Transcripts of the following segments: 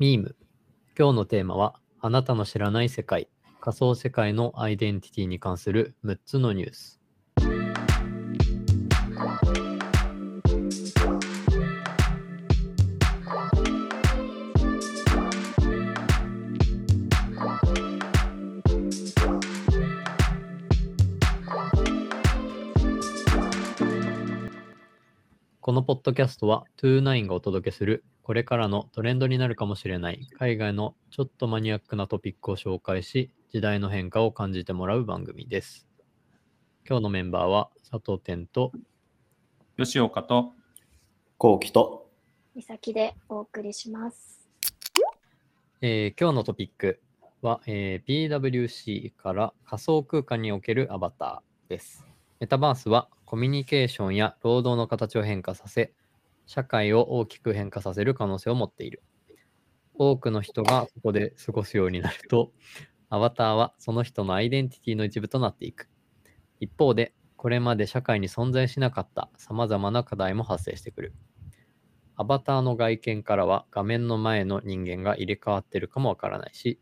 ミーム。今日のテーマは、あなたの知らない世界、仮想世界のアイデンティティに関する6つのニュース。のポッドキャストは29がお届けするこれからのトレンドになるかもしれない海外のちょっとマニアックなトピックを紹介し時代の変化を感じてもらう番組です。今日のメンバーは佐藤健と吉岡と後期と美咲でお送りします。えー今日のトピックは、えー PWC から仮想空間におけるアバターです。メタバースはコミュニケーションや労働の形を変化させ、社会を大きく変化させる可能性を持っている。多くの人がそこで過ごすようになると、アバターはその人のアイデンティティの一部となっていく。一方で、これまで社会に存在しなかった様々な課題も発生してくる。アバターの外見からは画面の前の人間が入れ替わっているかもわからないし、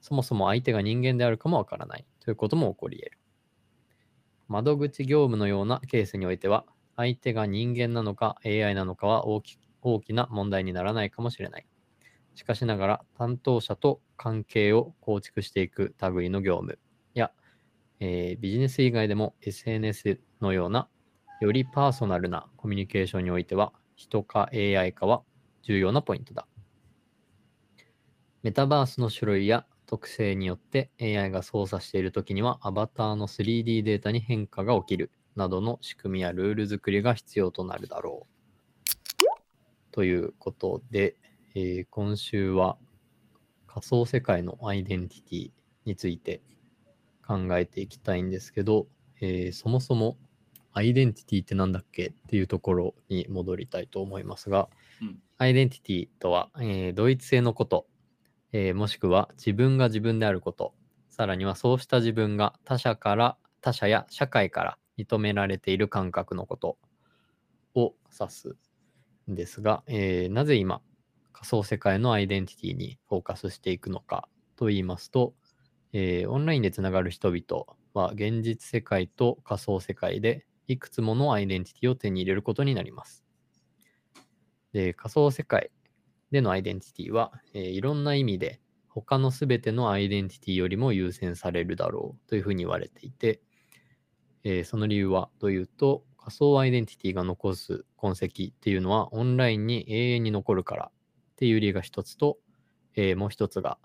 そもそも相手が人間であるかもわからないということも起こり得る。窓口業務のようなケースにおいては、相手が人間なのか AI なのかは大き大きな問題にならないかもしれない。しかしながら、担当者と関係を構築していく類の業務や、えービジネス以外でも SNS のようなよりパーソナルなコミュニケーションにおいては、人か AI かは重要なポイントだ。メタバースの種類や特性によって AI が操作しているときにはアバターの 3D データに変化が起きるなどの仕組みやルール作りが必要となるだろう。ということで、えー今週は仮想世界のアイデンティティについて考えていきたいんですけど、えーそもそもアイデンティティってなんだっけっていうところに戻りたいと思いますが、うんアイデンティティとは、えー同一性のこと、えーもしくは自分が自分であること、さらにはそうした自分が他者から、他者や社会から認められている感覚のことを指すんですが、えーなぜ今、仮想世界のアイデンティティにフォーカスしていくのかと言いますと、えーオンラインでつながる人々は現実世界と仮想世界でいくつものアイデンティティを手に入れることになります。で仮想世界でのアイデンティティは、えーいろんな意味で他のすべてのアイデンティティよりも優先されるだろうというふうに言われていて、えーその理由はというと仮想アイデンティティが残す痕跡っていうのはオンラインに永遠に残るからっていう理由が一つと、えーもう一つが、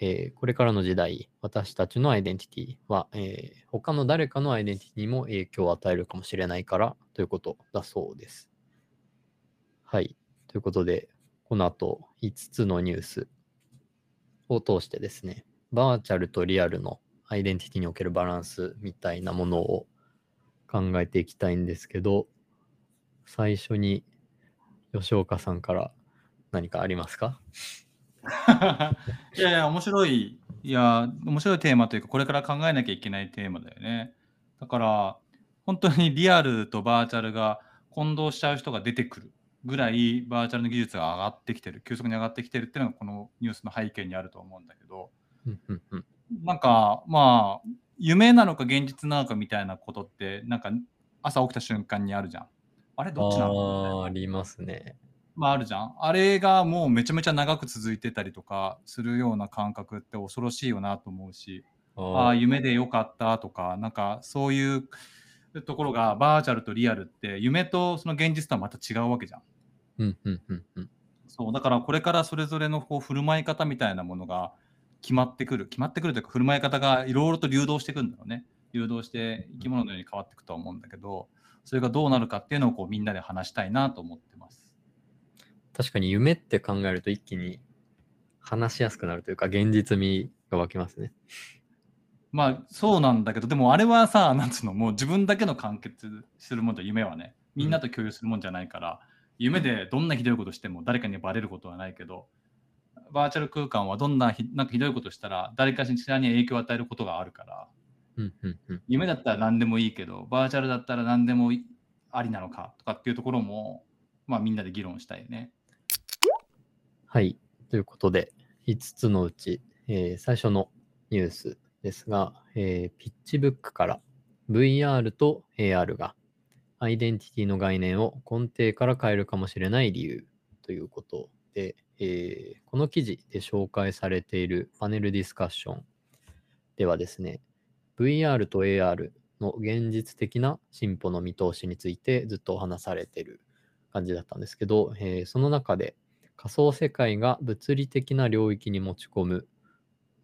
えーこれからの時代私たちのアイデンティティは、えー他の誰かのアイデンティティにも影響を与えるかもしれないからということだそうです。はい。ということで、この後5つのニュースを通してですね、バーチャルとリアルのアイデンティティにおけるバランスみたいなものを考えていきたいんですけど、最初に吉岡さんから何かありますか？いやいや、面白い、いや、面白いテーマというか、これから考えなきゃいけないテーマだよね。だから、本当にリアルとバーチャルが混同しちゃう人が出てくるぐらい、バーチャルの技術が上がってきてる、急速に上がってきてるっていうのが、このニュースの背景にあると思うんだけど、なんか、まあ、夢なのか現実なのかみたいなことって、なんか、朝起きた瞬間にあるじゃん。あれどっちなの？あーありますね。まああるじゃん。あれがもうめちゃめちゃ長く続いてたりとかするような感覚って恐ろしいよなと思うし、ああ夢でよかったとか、なんかそういうところがバーチャルとリアルって夢とその現実とはまた違うわけじゃん。うんうんうんうんそう、だからこれからそれぞれのこう振る舞い方みたいなものが決まってくる。決まってくるというか振る舞い方がいろいろと流動してくるんだろうね。流動して生き物のように変わっていくとは思うんだけど、それがどうなるかっていうのをこうみんなで話したいなと思ってます。確かに夢って考えると一気に話しやすくなるというか現実味が湧きますね。まあそうなんだけど、でもあれはさ、なんつうの、もう自分だけの完結するもんじゃ夢はね、みんなと共有するもんじゃないから、夢でどんなひどいことしても誰かにバレることはないけど、バーチャル空間はどんなひなんかひどいことしたら誰かしらに影響を与えることがあるから、うんうんうん夢だったら何でもいいけど、バーチャルだったら何でもいありなのかとかっていうところも、まあみんなで議論したいね。はい。ということで、5つのうち、えー最初のニュースですが、えーピッチブックから VR と AR がアイデンティティの概念を根底から変えるかもしれない理由ということで、えーこの記事で紹介されているパネルディスカッションではですね、VR と AR の現実的な進歩の見通しについてずっとお話されている感じだったんですけど、えーその中で仮想世界が物理的な領域に持ち込む、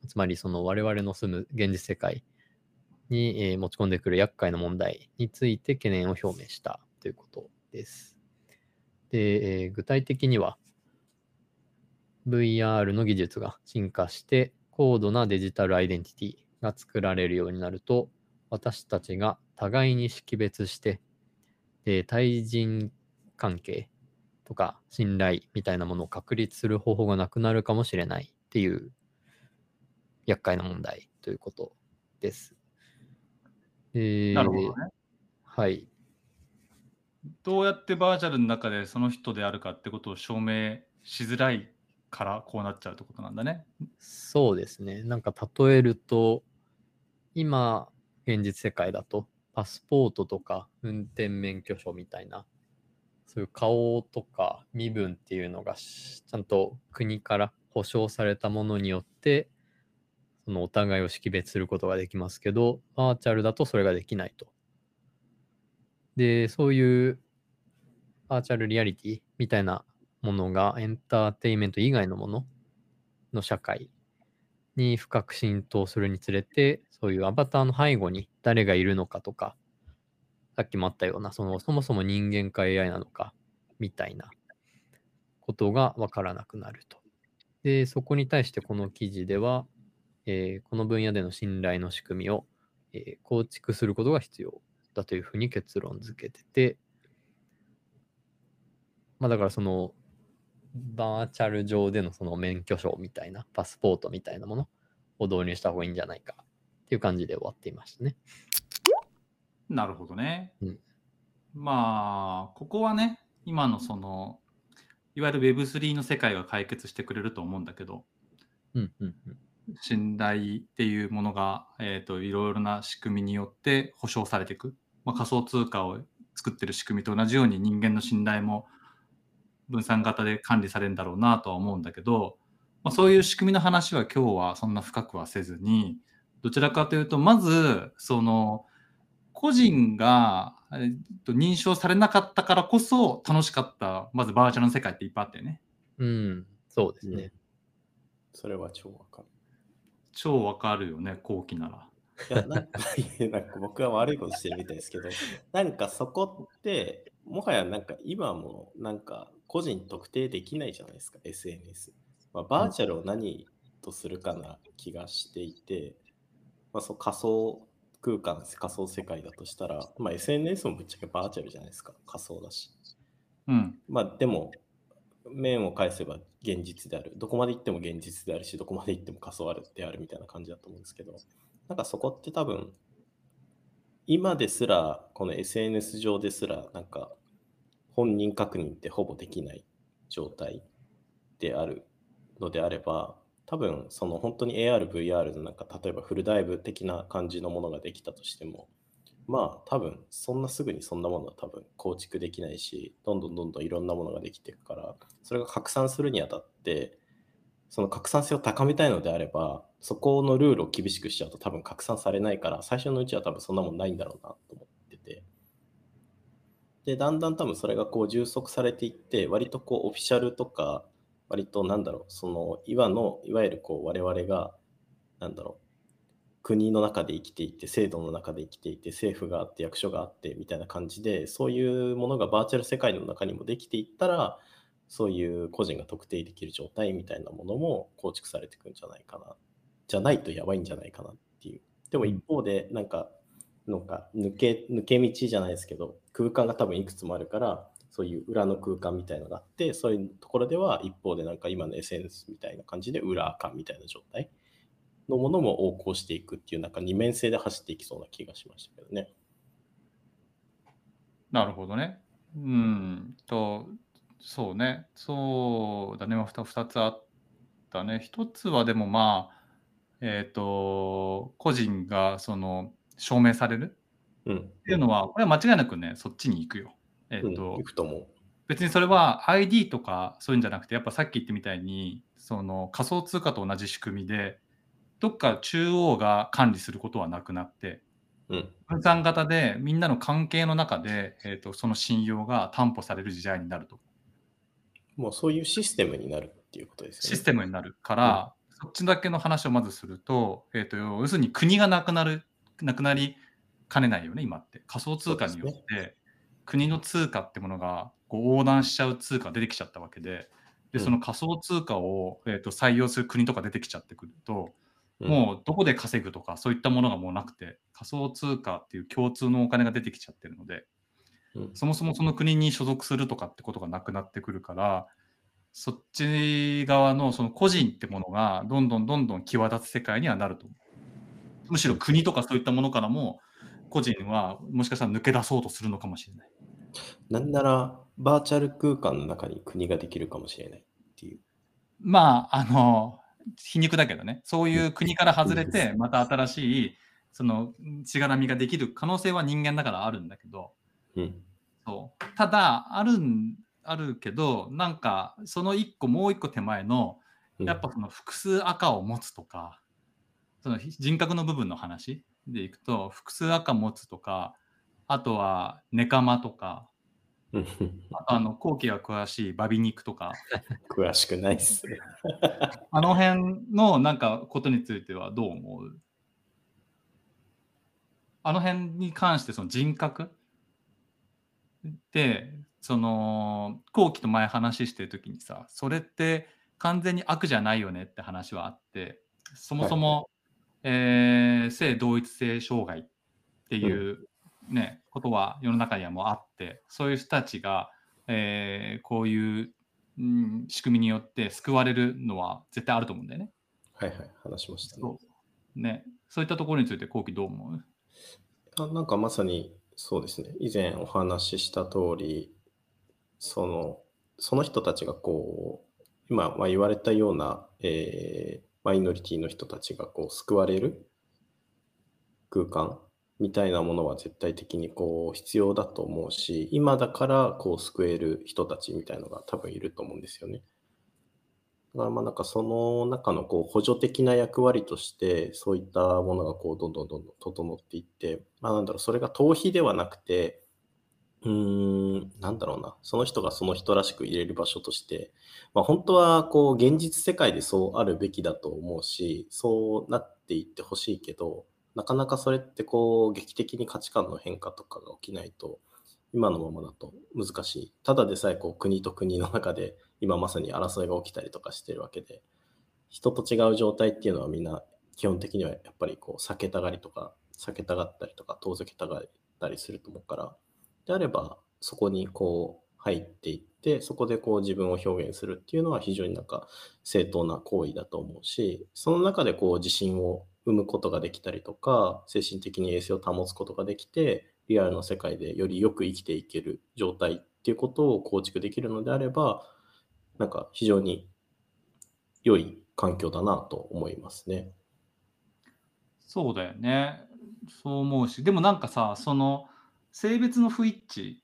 つまりその我々の住む現実世界に、え持ち込んでくる厄介な問題について懸念を表明したということです。で、え具体的には VR の技術が進化して高度なデジタルアイデンティティが作られるようになると私たちが互いに識別してで対人関係とか信頼みたいなものを確立する方法がなくなるかもしれないっていう厄介な問題ということです。えーなるほどね。はい。どうやってバーチャルの中でその人であるかってことを証明しづらいからこうなっちゃうってことなんだね。そうですね。なんか例えると、今、現実世界だと、パスポートとか運転免許証みたいな、そういう顔とか身分っていうのがしちゃんと国から保証されたものによって、そのお互いを識別することができますけど、バーチャルだとそれができないと。で、そういうバーチャルリアリティみたいなものがエンターテインメント以外のものの社会に深く浸透するにつれて、そういうアバターの背後に誰がいるのかとか、さっきもあったような、そのそもそも人間か AI なのかみたいなことがわからなくなると。で、そこに対してこの記事では、えーこの分野での信頼の仕組みを、えー構築することが必要だというふうに結論付けてて、まあだからそのバーチャル上でのその免許証みたいな、パスポートみたいなものを導入した方がいいんじゃないかっていう感じで終わっていましたね。なるほどね。うんまあ、ここはね、今のその、いわゆる Web3 の世界が解決してくれると思うんだけど、うんうんうん。信頼っていうものが、えー、といろいろな仕組みによって保証されていく、まあ、仮想通貨を作ってる仕組みと同じように人間の信頼も分散型で管理されるんだろうなとは思うんだけど、まあ、そういう仕組みの話は今日はそんな深くはせずにどちらかというとまずその個人が、えーと認証されなかったからこそ楽しかったまずバーチャルの世界っていっぱいあったよね。うん、そうですね。それは超わかる。超わかるよね後期なら。いや、なんか、なんか僕は悪いことしてるみたいですけど、なんかそこって、もはやなんか今もなんか個人特定できないじゃないですか、SNS。まあ、バーチャルを何とするかな気がしていて、まあ、そう仮想空間、仮想世界だとしたら、まあ、SNS もぶっちゃけバーチャルじゃないですか、仮想だし。うんまあでも、面を返せば現実である。どこまで行っても現実であるし、どこまで行っても仮想であるみたいな感じだと思うんですけど、なんかそこって多分、今ですら、この SNS 上ですら、なんか本人確認ってほぼできない状態であるのであれば、多分その本当に AR、VR のなんか例えばフルダイブ的な感じのものができたとしても、まあ多分そんなすぐにそんなものは多分構築できないし、どんどんどんどんいろんなものができていくから、それが拡散するにあたって、その拡散性を高めたいのであれば、そこのルールを厳しくしちゃうと多分拡散されないから、最初のうちは多分そんなもんないんだろうなと思ってて。で、だんだん多分それがこう充足されていって、割とこうオフィシャルとか、割となんだろう、その今のいわゆるこう我々が、なんだろう、国の中で生きていて、制度の中で生きていて、政府があって、役所があってみたいな感じで、そういうものがバーチャル世界の中にもできていったら、そういう個人が特定できる状態みたいなものも構築されていくんじゃないかな。じゃないとやばいんじゃないかなっていう。でも一方で、なんか、なんか抜け抜け道じゃないですけど、空間が多分いくつもあるから、そういう裏の空間みたいのがあって、そういうところでは一方でなんか今の SNS みたいな感じで裏垢みたいな状態のものも横行していくっていう、なんか二面性で走っていきそうな気がしましたけどね。なるほどね。うんと、そうね。そうだね。まあ、2, 2つあったね。1つはでもまあ、えっ、と、個人がその証明されるうん。っていうのは、これは間違いなくね、そっちに行くよ。えっ、うん、と、いくと思う。別にそれは ID とかそういうんじゃなくて、やっぱさっき言ってみたいに、その仮想通貨と同じ仕組みで、どっか中央が管理することはなくなって、うん。分散型でみんなの関係の中で、えー、とその信用が担保される時代になると。もうそういうシステムになるっていうことですよね。システムになるから、そっちだけの話をまずすると、えー、と要するに国がなくなる、なくなりかねないよね、今って。仮想通貨によって、国の通貨ってものがこう横断しちゃう通貨が出てきちゃったわけで、でうんその仮想通貨を、えー、と採用する国とか出てきちゃってくると、うんもうどこで稼ぐとかそういったものがもうなくて、仮想通貨っていう共通のお金が出てきちゃってるので、うんそもそもその国に所属するとかってことがなくなってくるから、そっち側のその個人ってものがどんどんどんどん際立つ世界にはなると。むしろ国とかそういったものからも、個人はもしかしたら抜け出そうとするのかもしれない。なんなら、バーチャル空間の中に国ができるかもしれないっていう。まあ、あの、皮肉だけどね、そういう国から外れて、また新しい、その、しがらみができる可能性は人間だからあるんだけど、うん。そう。ただ、あるん、あるけど、なんか、その一個、もう一個手前の、うん。やっぱその複数赤を持つとか、その人格の部分の話でいくと、複数赤持つとか、あとはネカマとか、うんあとあの後期が詳しいバビ肉とか、詳しくないっすね。あの辺のなんかことについてはどう思う？あの辺に関してその人格で、その後期と前話してる時にさ、それって完全に悪じゃないよねって話はあって、そもそも、えー性同一性障害っていう、ねことは世の中にはもうあって、そういう人たちが、えーこういう、うん、仕組みによって救われるのは絶対あると思うんだよね。はいはい、話しましたね。そうねそういったところについて後期どう思う？あなんかまさにそうですね、以前お話しした通り、そのその人たちがこう、今まあ言われたような、えーマイノリティの人たちがこう救われる空間みたいなものは絶対的にこう必要だと思うし、今だからこう救える人たちみたいのが多分いると思うんですよね。だからまあなんかその中のこう補助的な役割としてそういったものがこうどんどんどんどん整っていって、まあなんだろう、それが逃避ではなくて、うーん、なんだろうな、その人がその人らしく入れる場所として、まあ本当はこう現実世界でそうあるべきだと思うし、そうなっていってほしいけど、なかなかそれってこう劇的に価値観の変化とかが起きないと、今のままだと難しい。ただでさえこう国と国の中で今まさに争いが起きたりとかしてるわけで、人と違う状態っていうのはみんな基本的にはやっぱりこう避けたがりとか、避けたがったりとか、遠ざけたがったりすると思うから、であればそこにこう入っていって、そこでこう自分を表現するっていうのは非常になんか正当な行為だと思うし、その中でこう自信を生むことができたりとか、精神的に衛生を保つことができて、リアルの世界でよりよく生きていける状態っていうことを構築できるのであれば、なんか非常に良い環境だなと思いますね。そうだよね。そう思うし、でもなんかさ、その性別の不一致っ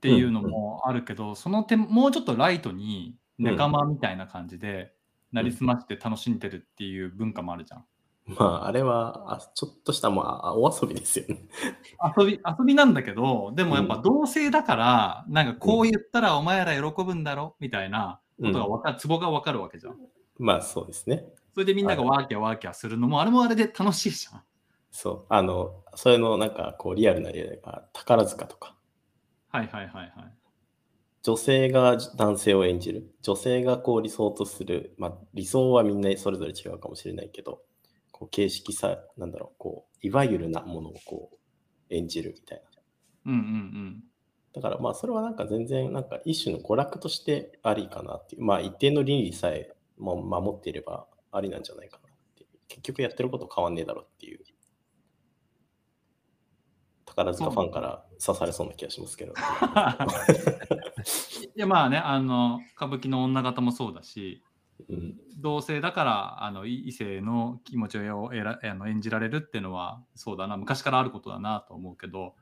ていうのもあるけど、その点、もうちょっとライトに仲間みたいな感じで、なりすまして楽しんでるっていう文化もあるじゃん。まあ、あれはあちょっとした、まあ、お遊びですよね。遊び遊びなんだけど、でもやっぱ同性だから、なんかこう言ったらお前ら喜ぶんだろ？みたいなことがわかる、ツボがわかるわけじゃん。まあ、そうですね。それでみんながワーキャーワーキャーするのも、あれもあれで楽しいじゃん。そう。あの、それのなんかこうリアルな例が宝塚とか。はいはいはいはい。女性が男性を演じる。女性がこう理想とする。まあ理想はみんなそれぞれ違うかもしれないけど、こう形式さ、なんだろう、こう、いわゆるなものをこう演じるみたいな。うんうんうん。だからまあそれはなんか全然なんか一種の娯楽としてありかなっていう。まあ一定の倫理さえも守っていればありなんじゃないかなっていう。結局やってること変わんねえだろっていう。宝塚ファンから刺されそうな気がしますけど。いやまあねあの歌舞伎の女方もそうだしうん、同性だからあの異異性の気持ちをえらあの演じられるっていうのはそうだな昔からあることだなと思うけど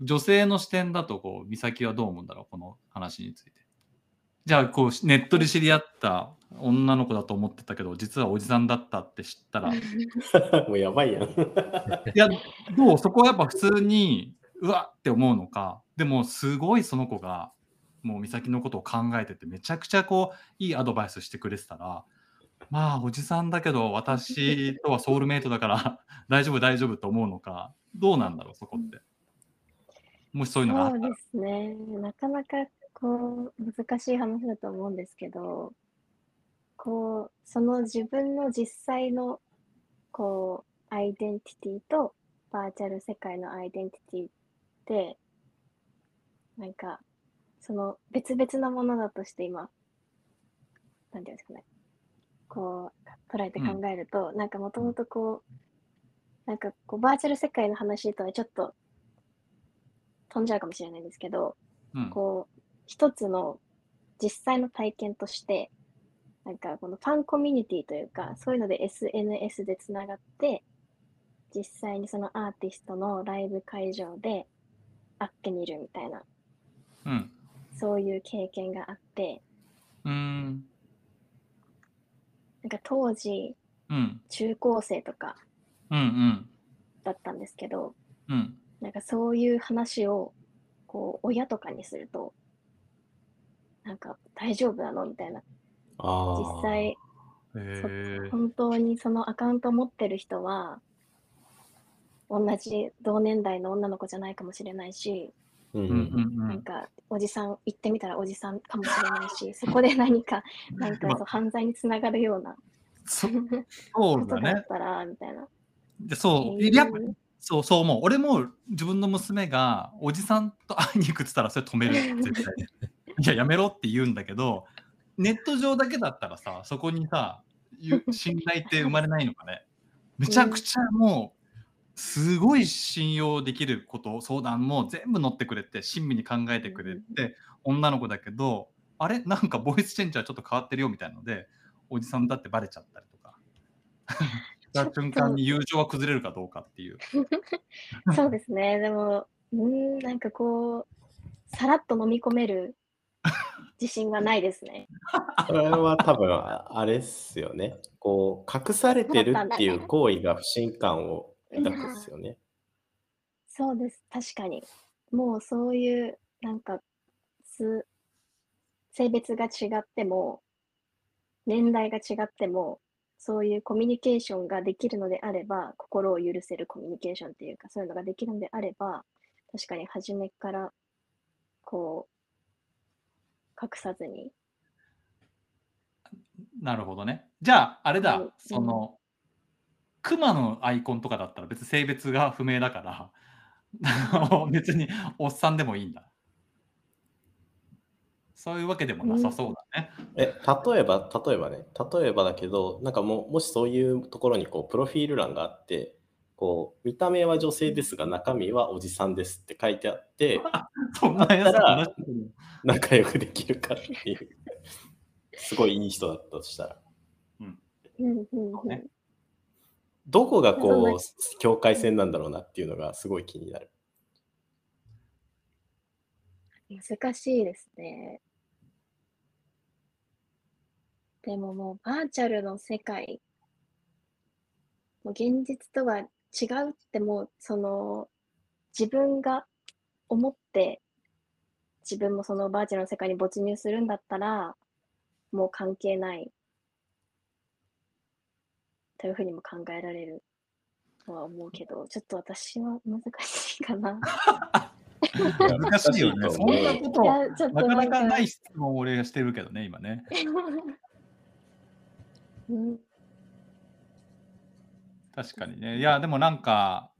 女性の視点だとこう美咲はどう思うんだろうこの話について。じゃあこうネットで知り合った女の子だと思ってたけど実はおじさんだったって知ったらい もうやばいやん。やどう？そこはやっぱ普通にうわって思うのかでもすごいその子がもう美咲のことを考えててめちゃくちゃこういいアドバイスしてくれてたらまあおじさんだけど私 とはソウルメイトだから大丈夫大丈夫と思うのかどうなんだろうそこってもしそういうのがあったらそうですね。なかなかこう難しい話だと思うんですけど、こうその自分の実際のこうアイデンティティとバーチャル世界のアイデンティティってなんかその別々なものだとして今なんていうんですかねこう捉えて考えると、なんかもともとこうなんかこうバーチャル世界の話とはちょっと飛んじゃうかもしれないんですけど、うん。こう一つの実際の体験としてなんかこのファンコミュニティというかそういうので SNS でつながって実際にそのアーティストのライブ会場で会ってみるみたいなうんそういう経験があって。うーん。なんか当時うん中高生とかうんうんだったんですけどうんなんかそういう話をこう親とかにするとなんか大丈夫なのみたいな。実際へえ本当にそのアカウントを持ってる人は同じ同年代の女の子じゃないかもしれないし、うんうんうん。うんなんかおじさん行ってみたらおじさんかもしれないし そこで何かなんかそう犯罪につながるようなそことそうだね。があったらみたいな。でそうやっぱそうそう思う。俺も自分の娘がおじさんと会いに行くって言ったらそれ止める 絶対いややめろって言うんだけどネット上だけだったらさそこにさゆ 信頼って生まれないのかね。めちゃくちゃもうすごい信用できること相談も全部乗ってくれて親身に考えてくれて女の子だけどあれ？なんかボイスチェンジャーちょっと変わってるよみたいのでおじさんだってバレちゃったりとか した瞬間に友情は崩れるかどうかっていう そうですね。でも、うーん、なんかこう、さらっと飲み込める 自信がないですね。それは多分あれっすよね。こう隠されてるっていう行為が不信感を抱くっすよね。そうです。確かに。もうそういう、なんか、す性別が違っても、年代が違っても、そういうコミュニケーションができるのであれば、心を許せるコミュニケーションっていうか、そういうのができるのであれば、確かに初めから、こう、隠さずに。なるほどね。じゃあ、あれだ、うんその、クマのアイコンとかだったら別に性別が不明だから、別におっさんでもいいんだ。そういうわけでもなさそうだね。え、例えば、例えばね、例えばだけど、なんかもう、もしそういうところにこう、プロフィール欄があって、こう、見た目は女性ですが、中身はおじさんですって書いてあって、そんなやつだったら仲良くできるかっていう、すごいいい人だったとしたら。うんうんうんねどこがこなう、境界線なんだろうなっていうのがすごい気になる。難しいですね。でももうバーチャルの世界、もう現実とは違うってもうその自分が思って自分もそのバーチャルの世界に没入するんだったらもう関係ないというふうにも考えられるとは思うけど、ちょっと私は難しいかな。難しいよね。そんなことなかなかんない質問を俺がしてるけどね、今ね。うん確かにね。いや、でもなんか、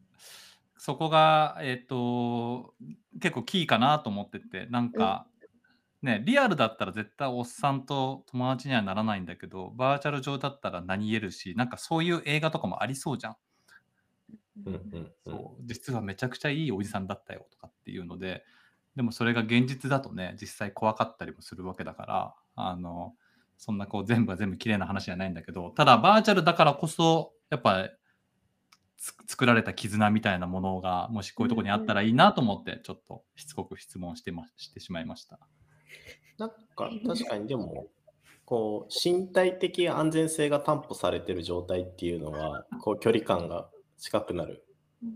そこが、えっ、と、結構キーかなと思ってて、なんか、ね、リアルだったら絶対おっさんと友達にはならないんだけど、バーチャル上だったら何言えるし、なんかそういう映画とかもありそうじゃん。うんうんうんそう実はめちゃくちゃいいおじさんだったよとかっていうのででもそれが現実だとね実際怖かったりもするわけだからあのそんなこう全部は全部綺麗な話じゃないんだけどただバーチャルだからこそやっぱつ作られた絆みたいなものがもしこういうところにあったらいいなと思ってちょっとしつこく質問して,、ま、してしまいました。なんか確かにでも、こう身体的安全性が担保されてる状態っていうのは、こう距離感が近くなる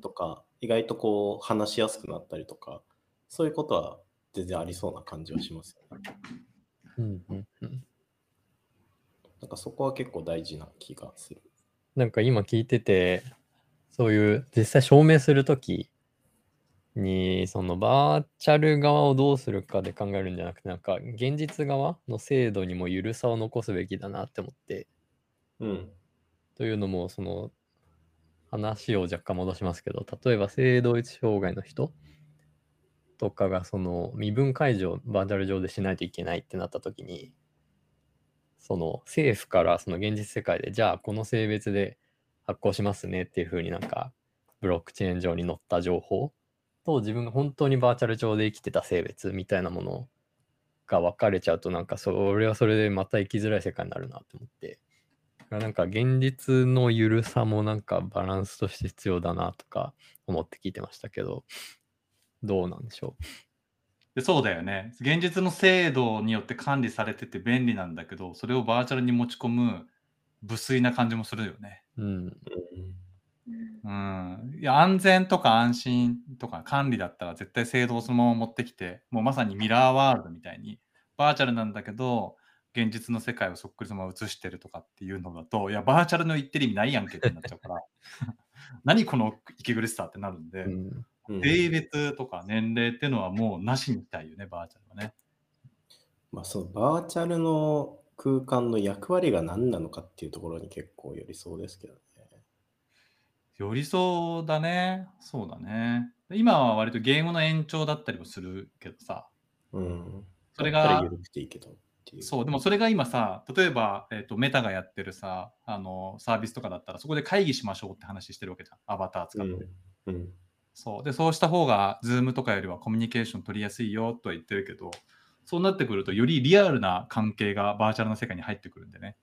とか、意外とこう話しやすくなったりとか、そういうことは全然ありそうな感じはしますよね。うんうんうんなんかそこは結構大事な気がする。なんか今聞いてて、そういう実際証明するときに、そのバーチャル側をどうするかで考えるんじゃなくて、なんか現実側の制度にも緩さを残すべきだなって思って、うん。というのも、その話を若干戻しますけど、例えば性同一障害の人とかがその身分解除をバーチャル上でしないといけないってなった時に、その政府からその現実世界で、じゃあこの性別で発行しますねっていう風になんかブロックチェーン上に載った情報と自分が本当にバーチャル上で生きてた性別みたいなものが分かれちゃうとなんかそれはそれでまた生きづらい世界になるなって思って。だからなんか現実の緩さもなんかバランスとして必要だなとか思って聞いてましたけど、どうなんでしょでそうだよね。現実の制度によって管理されてて便利なんだけど、それをバーチャルに持ち込む無粋な感じもするよね。う。うん。うんうん。いや、安全とか安心とか管理だったら絶対制度をそのまま持ってきて、もうまさにミラーワールドみたいに、バーチャルなんだけど、現実の世界をそっくりそのまま映してるとかっていうのだと、いや、バーチャルの言ってる意味ないやんけってなっちゃうから、何この息苦しさってなるんで、うん、うん性別とか年齢っていうのはもうなしにしたいよね、バーチャルはね。まあ、そのバーチャルの空間の役割が何なのかっていうところに結構寄りそうですけどね。寄りそうだね。そうだね。今は割とゲームの延長だったりもするけどさ、うん。それが。そう、でもそれが今さ、例えば、えっとメタがやってるさ、あのサービスとかだったら、そこで会議しましょうって話してるわけじゃん、アバター使って。うん。うん。そうでそうした方が、Zoom とかよりはコミュニケーション取りやすいよとは言ってるけど、そうなってくると、よりリアルな関係がバーチャルの世界に入ってくるんでね。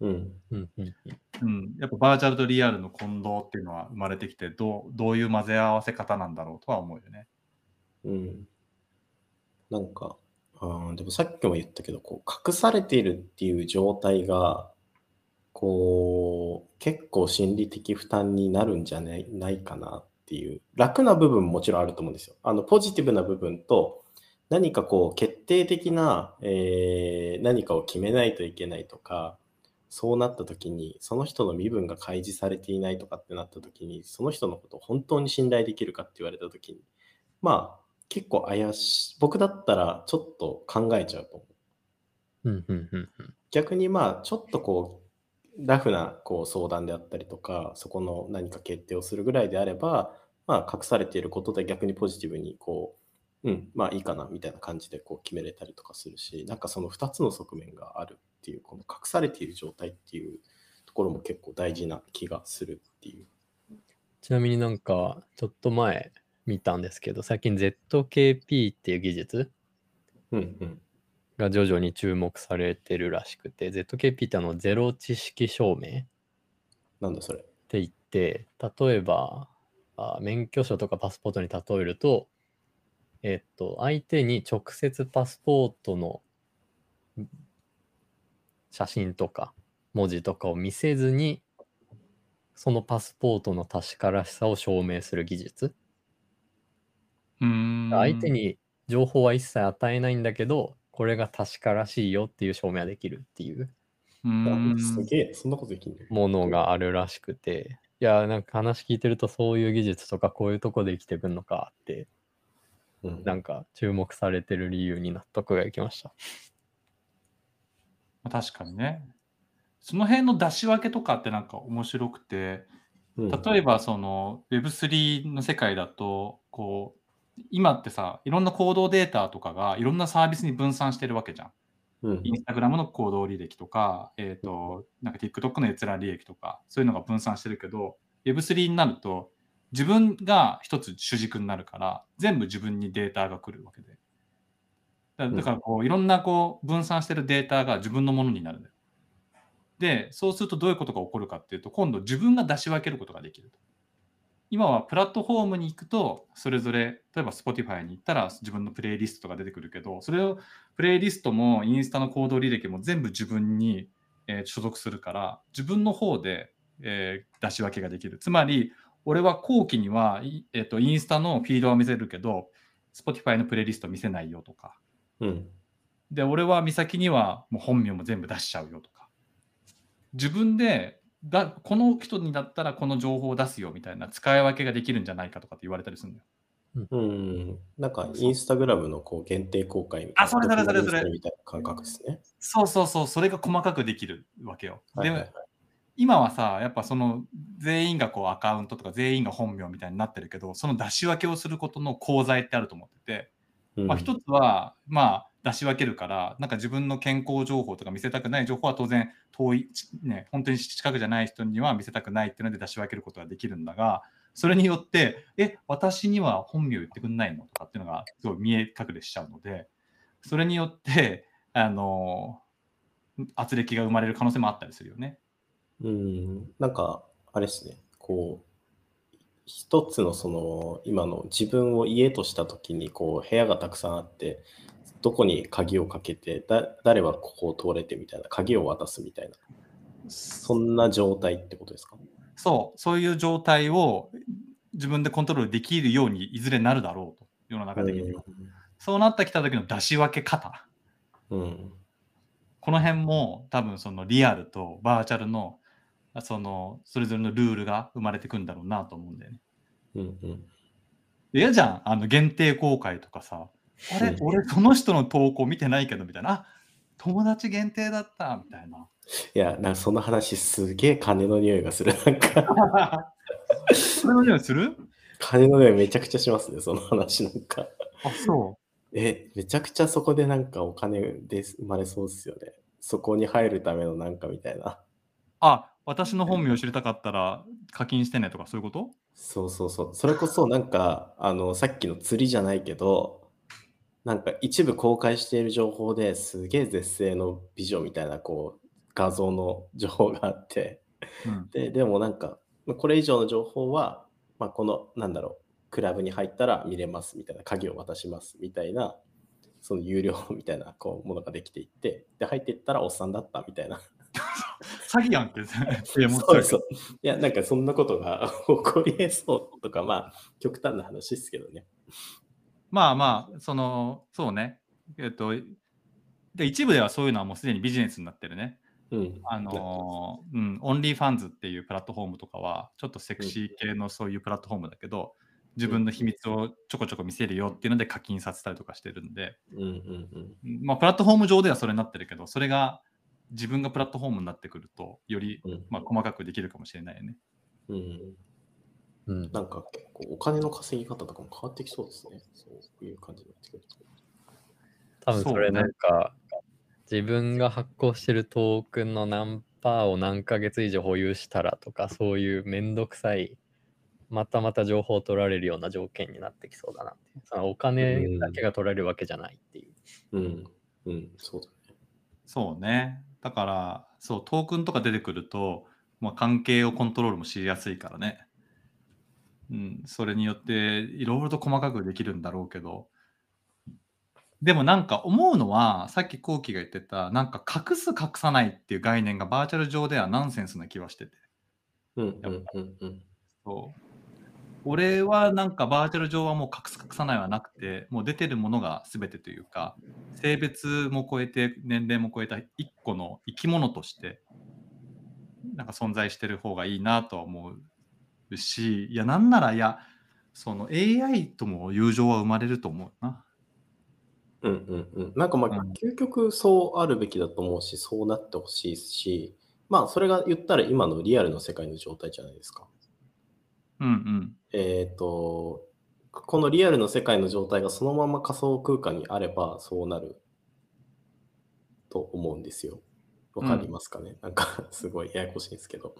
うん。うん、うん。うん、やっぱバーチャルとリアルの混同っていうのは生まれてきてどう、どういう混ぜ合わせ方なんだろうとは思うよね。うん。なんか、あーでもさっきも言ったけど、こう隠されているっていう状態が、こう、結構心理的負担になるんじゃないないかなっていう、楽な部分ももちろんあると思うんですよ。あの、ポジティブな部分と、何かこう、決定的な、えー何かを決めないといけないとか、そうなった時に、その人の身分が開示されていないとかってなった時に、その人のことを本当に信頼できるかって言われた時に、まあ、結構怪しい。僕だったらちょっと考えちゃうと思う。うん、うん、うん。うん逆にまあ、ちょっとこう、ラフなこう相談であったりとか、そこの何か決定をするぐらいであれば、まあ、隠されていることで逆にポジティブにこう、うん、まあいいかなみたいな感じでこう決めれたりとかするし、なんかその2つの側面があるっていう、この隠されている状態っていうところも結構大事な気がするっていう。ちなみになんか、ちょっと前見たんですけど、最近 ZKP っていう技術うんうん。が徐々に注目されてるらしくて、ZKP ってあのゼロ知識証明っなんだそれ。て言って、例えば、あ免許証とかパスポートに例えると、えっと、相手に直接パスポートの写真とか文字とかを見せずに、そのパスポートの確からしさを証明する技術。うーん相手に情報は一切与えないんだけど、これが確からしいよっていう証明はできるっていうすげえ、そんなことできんね。ものがあるらしくて、いや、なんか話聞いてるとそういう技術とかこういうとこで生きてくんのかって、うんなんか注目されてる理由に納得がいきました。まあ確かにね。その辺の出し分けとかってなんか面白くて、うん例えばその Web3 の世界だと、こう、今ってさ、いろんな行動データとかがいろんなサービスに分散してるわけじゃん。うんインスタグラムの行動履歴とか、えっ、と、なんか TikTok の閲覧履歴とか、そういうのが分散してるけど、Web3 になると、自分が一つ主軸になるから、全部自分にデータが来るわけで。だだからこう、いろんなこう分散してるデータが自分のものになるんだよ。で、そうするとどういうことが起こるかっていうと、今度自分が出し分けることができると。今はプラットフォームに行くと、それぞれ、例えば Spotify に行ったら自分のプレイリストが出てくるけど、それをプレイリストもインスタの行動履歴も全部自分に、えー所属するから、自分の方で、えー出し分けができる。つまり、俺は後期には、いえー、とインスタのフィードは見せるけど、Spotify のプレイリスト見せないよとか。うん。で、俺は美咲にはもう本名も全部出しちゃうよとか。自分でだ、この人にだったらこの情報を出すよみたいな使い分けができるんじゃないかとかって言われたりするんだよ。うん。なんか、インスタグラムのこう限定公開みたいな。あそれそれそれそれみたいな感覚ですね。そうそうそう、それが細かくできるわけよ。はいはいはいで、今はさ、やっぱその全員がこうアカウントとか全員が本名みたいになってるけど、その出し分けをすることの功罪ってあると思ってて、うんまあ、一つは、まあ、出し分けるから、なんか自分の健康情報とか見せたくない情報は当然遠い、ちね、本当に近くじゃない人には見せたくないっていうので出し分けることができるんだが、それによって、え、私には本名言ってくんないのとかっていうのがすごい見え隠れしちゃうので、それによって、あの、圧力が生まれる可能性もあったりするよね。うん、なんか、あれですね、こう、一つのその、今の自分を家としたときに、こう、部屋がたくさんあって、どこに鍵をかけて、だ誰はここを通れてみたいな、鍵を渡すみたいな、そんな状態ってことですか？そう、そういう状態を自分でコントロールできるようにいずれなるだろうと、世の中的には。そうなってきた時の出し分け方。うん。うん。この辺も多分そのリアルとバーチャルのそのそれぞれのルールが生まれてくんだろうなと思うんだよね。うんうん。嫌じゃんあの限定公開とかさ。あれうん俺その人の投稿見てないけどみたいな。あ友達限定だったみたいな。いや、なんかその話すげえ金の匂いがする。なんか、それの匂いする？金の匂いめちゃくちゃしますね、その話なんか。あ、そえ、めちゃくちゃそこでなんかお金で生まれそうですよね。そこに入るためのなんかみたいな。あ、私の本名知りたかったら課金してねとかそういうこと？そうそうそう。それこそなんか、あの、さっきの釣りじゃないけど、なんか一部公開している情報ですげえ絶世の美女みたいなこう画像の情報があって、うん。で、でもなんか、まあこれ以上の情報は、まあ、この、なんだろう、クラブに入ったら見れますみたいな、鍵を渡しますみたいな、その有料みたいなこうものができていって、で、入っていったらおっさんだったみたいな。詐欺やんって。いやもそうそう。いや、なんかそんなことが 起こり得そうとか、まあ、極端な話ですけどね。まあまあ、その、そうね。えっと、で一部ではそういうのはもうすでにビジネスになってるね。うん。あのーうん、 OnlyFans っていうプラットフォームとかは、ちょっとセクシー系のそういうプラットフォームだけど、自分の秘密をちょこちょこ見せるよっていうので課金させたりとかしてるんで、うんうんうん。うんまあ、プラットフォーム上ではそれになってるけど、それが自分がプラットフォームになってくると、より、うんまあ、細かくできるかもしれないよね。うん、うん。なんか結構お金の稼ぎ方とかも変わってきそうですね。そういう感じになってくると。多分それなんか、自分が発行してるトークンの何パーを何ヶ月以上保有したらとか、そういうめんどくさい、またまた情報を取られるような条件になってきそうだなって。そのお金だけが取られるわけじゃないっていう。うん。うん、そうだね。そうね。だから、そう、トークンとか出てくると、まあ、関係をコントロールもしやすいからね。うん、それによって、いろいろと細かくできるんだろうけど、でもなんか思うのは、さっきコウキが言ってた、なんか隠す隠さないっていう概念がバーチャル上ではナンセンスな気はしてて。うんうんうんうん。そう。俺はなんかバーチャル上はもう隠す隠さないはなくて、もう出てるものが全てというか、性別も超えて、年齢も超えた一個の生き物として、なんか存在してる方がいいなとは思うし、いや、なんなら、いや、その AI とも友情は生まれると思うな。うんうんうん。なんかまあうん、究極そうあるべきだと思うし、そうなってほしいし、まあ、それが言ったら今のリアルの世界の状態じゃないですか。うんうん。えっ、と、このリアルの世界の状態がそのまま仮想空間にあればそうなると思うんですよ。わかりますかね、なんか すごいややこしいんですけど。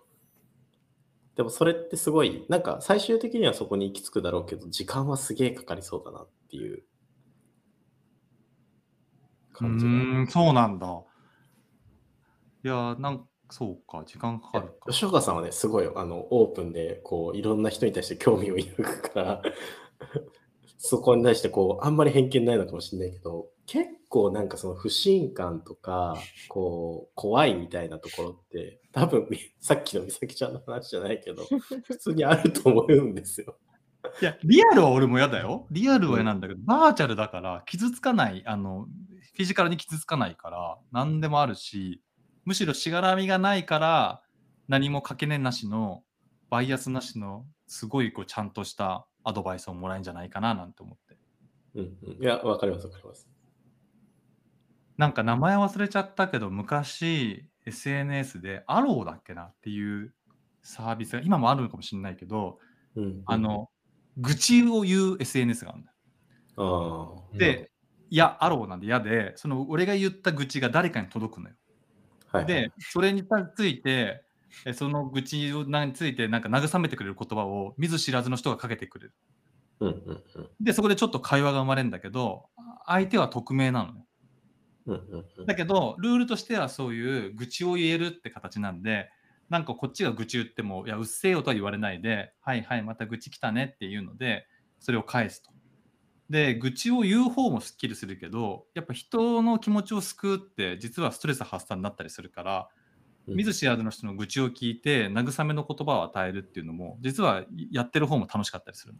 でもそれってすごい、なんか最終的にはそこに行き着くだろうけど、時間はすげえかかりそうだなっていうう感じが。ーん、そうなんだ。いやー、なんそうか、時間かかるか。吉岡さんはね、すごいあのオープンでこういろんな人に対して興味を抱くから、そこに対してこうあんまり偏見ないのかもしれないけど、結構なんかその不信感とか、こう怖いみたいなところって、多分 さっきの美咲ちゃんの話じゃないけど、普通にあると思うんですよ。いや、リアルは俺も嫌だよ。リアルは嫌なんだけど、バーチャルだから傷つかない、あの、フィジカルに傷つかないから、何でもあるし、むしろしがらみがないから、何もかけねなしの、バイアスなしの、すごいこうちゃんとしたアドバイスをもらえるんじゃないかななんて思って。うんうん、いや、わかります、わかります。なんか名前忘れちゃったけど、昔 SNS でアローだっけなっていうサービスが、今もあるのかもしれないけど、うんうん、あの、愚痴を言う SNS があるんだよ。あー、で、いや、アローなんで嫌で、その俺が言った愚痴が誰かに届くのよ。はいはい、で、それについて、えその愚痴についてなんか慰めてくれる言葉を見ず知らずの人がかけてくれる。うんうんうんで、そこでちょっと会話が生まれるんだけど、相手は匿名なのね。うんうんうんだけど、ルールとしてはそういう愚痴を言えるって形なんで、なんかこっちが愚痴言っても、いや、うっせえよとは言われないで、はいはい、また愚痴来たねっていうので、それを返すと。で、愚痴を言う方もすっきりするけど、やっぱ人の気持ちを救うって、実はストレス発散になったりするから、うん見ず知らずの人の愚痴を聞いて、慰めの言葉を与えるっていうのも、実はやってる方も楽しかったりする。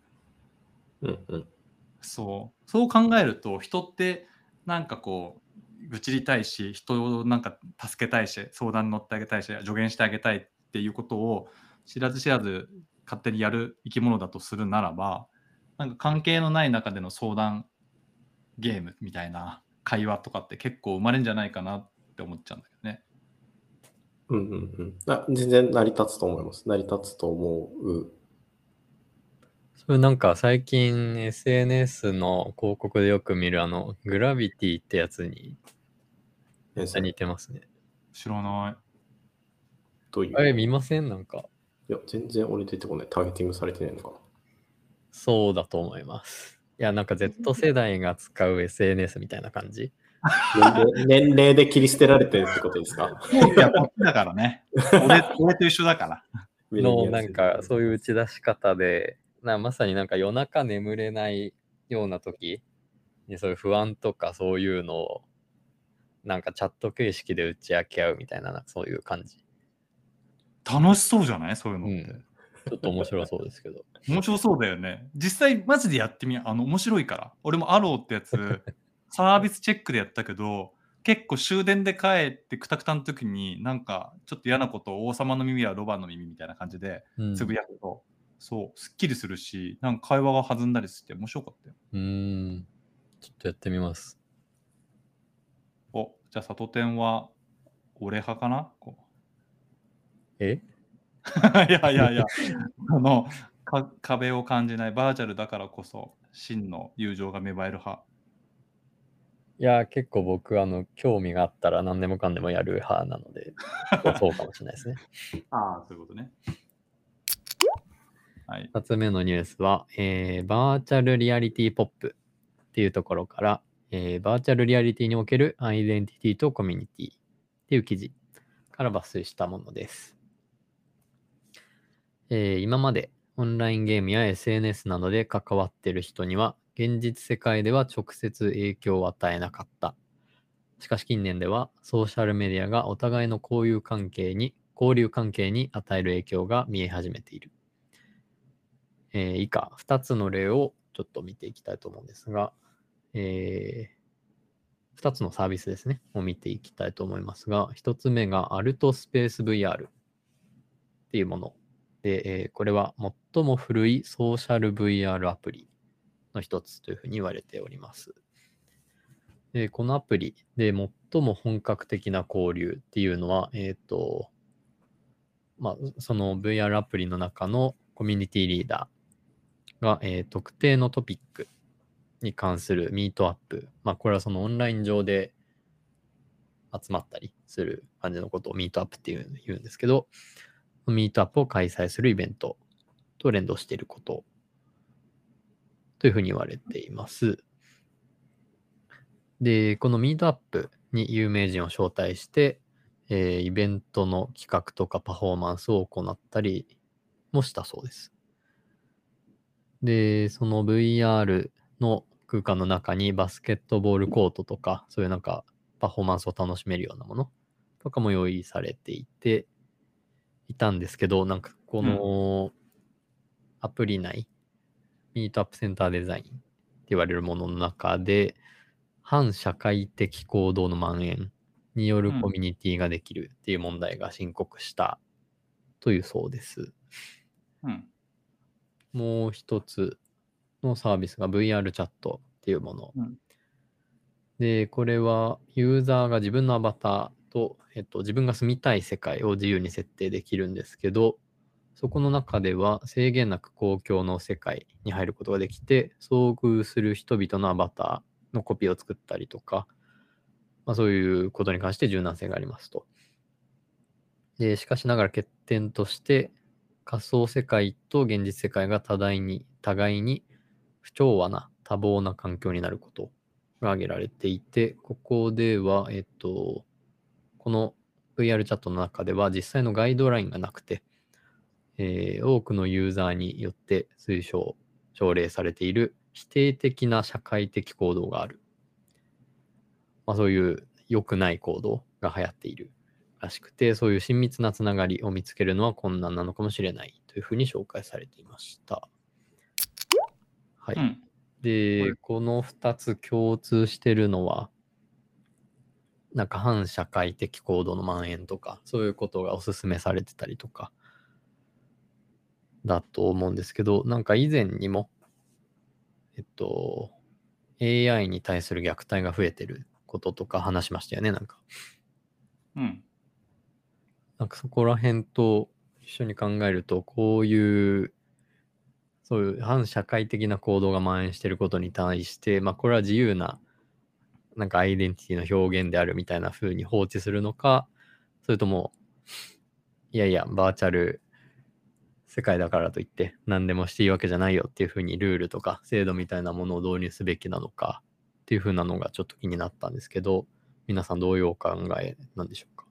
うんうんそう。そう考えると、人ってなんかこう、愚痴りたいし、人をなんか助けたいし、相談に乗ってあげたいし、助言してあげたいっていうことを知らず知らず勝手にやる生き物だとするならば、なんか関係のない中での相談ゲームみたいな会話とかって結構生まれるんじゃないかなって思っちゃうんだけどね。うんうんうんあ全然成り立つと思います。成り立つと思う。それなんか最近 SNS の広告でよく見るあのグラビティってやつに似てますね。知らない。どういう？あれ見ません？なんかいや、全然俺出てこない。ターゲティングされてないのかな。そうだと思います。いやなんか Z 世代が使う SNS みたいな感じ。年齢年齢で切り捨てられてるってことですか？いや、こっちだからね。俺俺と一緒だから。のなんかそういう打ち出し方でなまさになんか夜中眠れないような時にそういう不安とかそういうのをなんかチャット形式で打ち明け合うみたいなそういう感じ。楽しそうじゃない？そういうのって。うんちょっと面白そうですけど。面白そうだよね。実際マジでやってみあの面白いから。俺もアローってやつ サービスチェックでやったけど結構終電で帰ってくたくたの時になんかちょっと嫌なことを王様の耳はロバの耳みたいな感じでうんつぶやくと、そうすっきりするしなんか会話が弾んだりして面白かったよ。うーん。ちょっとやってみます。おじゃあ里天は俺派かな？こえ？う いやいやいやあのか壁を感じないバーチャルだからこそ真の友情が芽生える派。いや、結構僕、あの、興味があったら何でもかんでもやる派なので、そうかもしれないですね。ああ、そういうことね。はい。2つ目のニュースは、えーバーチャルリアリティポップっていうところから、えーバーチャルリアリティにおけるアイデンティティとコミュニティっていう記事から抜粋したものです。えー今までオンラインゲームや SNS などで関わっている人には、現実世界では直接影響を与えなかった。しかし近年ではソーシャルメディアがお互いの交友関係に、交流関係に与える影響が見え始めている。えー以下2つの例をちょっと見ていきたいと思うんですが、え2つのサービスですね、を見ていきたいと思いますが、1つ目がアルトスペース VR っていうもので、えーこれは最も古いソーシャル VR アプリの一つというふうに言われております。でこのアプリで最も本格的な交流っていうのは、えっ、と、まあ、その VR アプリの中のコミュニティリーダーが、えー特定のトピックに関するミートアップ。まあ、これはそのオンライン上で集まったりする感じのことをミートアップっていう言うんですけど、ミートアップを開催するイベントと連動していることというふうに言われています。で、このミートアップに有名人を招待して、えーイベントの企画とかパフォーマンスを行ったりもしたそうです。で、その VR の空間の中にバスケットボールコートとか、そういうなんかパフォーマンスを楽しめるようなものとかも用意されていて、いたんですけど、なんかこのアプリ内、ミートアップセンターデザインって言われるものの中で、反社会的行動の蔓延によるうんコミュニティができるっていう問題が申告したというそうです。うん。もう一つのサービスが VR チャットっていうもの。うんで、これはユーザーが自分のアバターと、えっと、自分が住みたい世界を自由に設定できるんですけど、そこの中では制限なく公共の世界に入ることができて、遭遇する人々のアバターのコピーを作ったりとか、まあ、そういうことに関して柔軟性がありますと。で、しかしながら欠点として、仮想世界と現実世界が互いに、互いに不調和な多忙な環境になることが挙げられていて、ここでは、えっと、この VR チャットの中では実際のガイドラインがなくて、えー多くのユーザーによって推奨、奨励されている否定的な社会的行動がある。まあ、そういう良くない行動が流行っているらしくて、そういう親密なつながりを見つけるのは困難なのかもしれないというふうに紹介されていました。はい。うん。で、はいこの2つ共通してるのは、なんか反社会的行動の蔓延とか、そういうことがお勧めされてたりとか、だと思うんですけど、なんか以前にも、えっと、AI に対する虐待が増えてることとか話しましたよね、なんか。うん。なんかそこら辺と一緒に考えると、こういう、そういう反社会的な行動が蔓延していることに対して、まあこれは自由な、なんかアイデンティティの表現であるみたいな風に放置するのか、それとも、いやいや、バーチャル世界だからといって何でもしていいわけじゃないよっていう風にルールとか制度みたいなものを導入すべきなのかっていう風なのがちょっと気になったんですけど、皆さんどういうお考えなんでしょうか？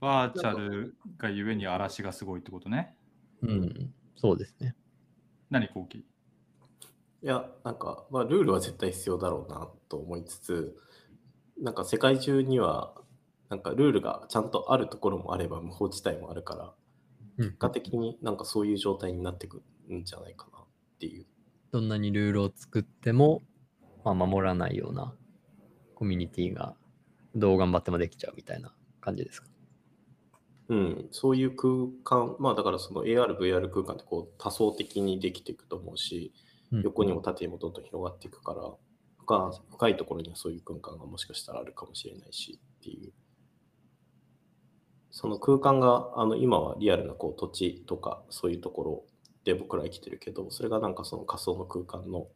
バーチャルがゆえに嵐がすごいってことね。うん、そうですね。何後期いや、なんか、まあ、ルールは絶対必要だろうなと思いつつ、なんか世界中には、なんかルールがちゃんとあるところもあれば無法地帯もあるから、うん結果的になんかそういう状態になってくるんじゃないかなっていう。どんなにルールを作っても、まあ、守らないようなコミュニティがどう頑張ってもできちゃうみたいな感じですか？うん、そういう空間、まあだからその AR、VR 空間ってこう多層的にできていくと思うし、うん横にも縦にもどんどん広がっていくから、深深いところにはそういう空間がもしかしたらあるかもしれないしっていう。その空間があの今はリアルなこう土地とかそういうところで僕ら生きてるけど、それがなんかその仮想の空間の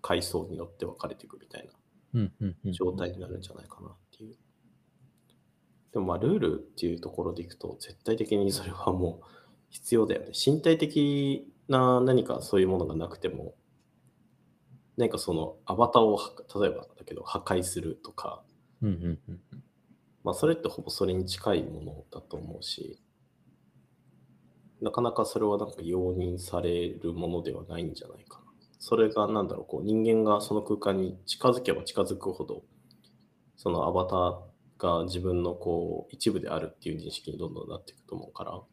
階層によって分かれていくみたいなうんうんうん状態になるんじゃないかなっていう。でもまあルールっていうところでいくと絶対的にそれはもう必要だよね。身体的な何かそういうものがなくても何かそのアバターをは例えばだけど破壊するとか、うんうんうんうんまあそれってほぼそれに近いものだと思うしなかなかそれはなんか容認されるものではないんじゃないかな。それがなんだろう、こう人間がその空間に近づけば近づくほど、そのアバターが自分のこう一部であるっていう認識にどんどんなっていくと思うから、っ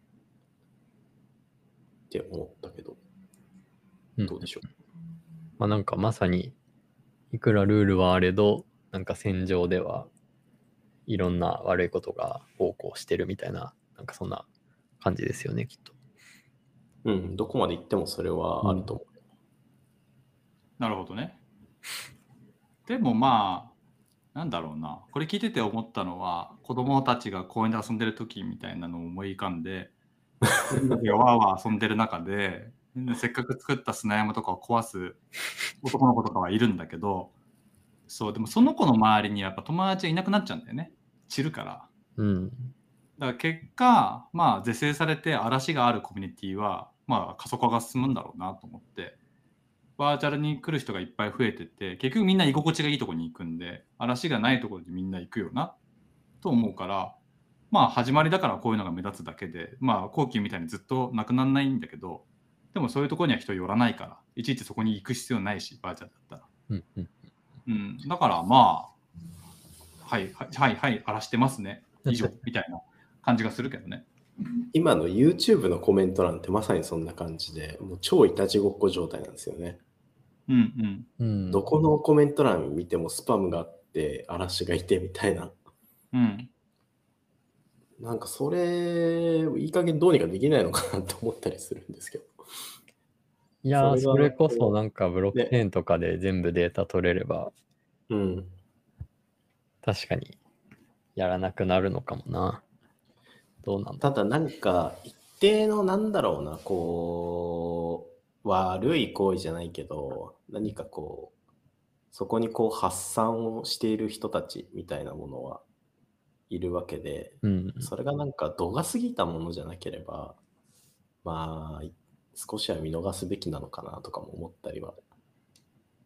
て思ったけど、うんどうでしょう？まあなんかまさにいくらルールはあれど、なんか戦場ではいろんな悪いことが横行してるみたいな、なんかそんな感じですよね、きっと。うん、どこまで行ってもそれはあると思う。なるほどね。でもまあ、なんだろうな。これ聞いてて思ったのは、子供たちが公園で遊んでる時みたいなのを思い浮かんで、みんなでわーわー遊んでる中で、せっかく作った砂山とかを壊す男の子とかはいるんだけど、そう、でもその子の周りにやっぱ友達がいなくなっちゃうんだよね。散るから。うん。だから結果、まあ、是正されて嵐があるコミュニティは、まあ、過疎化が進むんだろうなと思って、バーチャルに来る人がいっぱい増えてって、結局みんな居心地がいいところに行くんで、嵐がないところにみんな行くよなと思うから、まあ、始まりだからこういうのが目立つだけで、まあ、後期みたいにずっとなくならないんだけど、でもそういうところには人寄らないから、いちいちそこに行く必要ないし、バーチャルだったら。うんうんうん、だからまあ、はい、はい、はい、はい、荒らしてますね。以上、みたいな感じがするけどね。今の YouTube のコメント欄ってまさにそんな感じで、もう超いたちごっこ状態なんですよね。うんうん。うんどこのコメント欄見てもスパムがあって、嵐がいてみたいな。うん。なんかそれ、いい加減どうにかできないのかなと思ったりするんですけど。いやそれこそなんかブロックチェーンとかで全部データ取れれば、うん。確かにやらなくなるのかもな。どうなんだただなんか一定のなんだろうな、こう、悪い行為じゃないけど、何かこう、そこにこう発散をしている人たちみたいなものはいるわけで、うん。それがなんか度が過ぎたものじゃなければ、まあ、少しは見逃すべきなのかなとかも思ったりは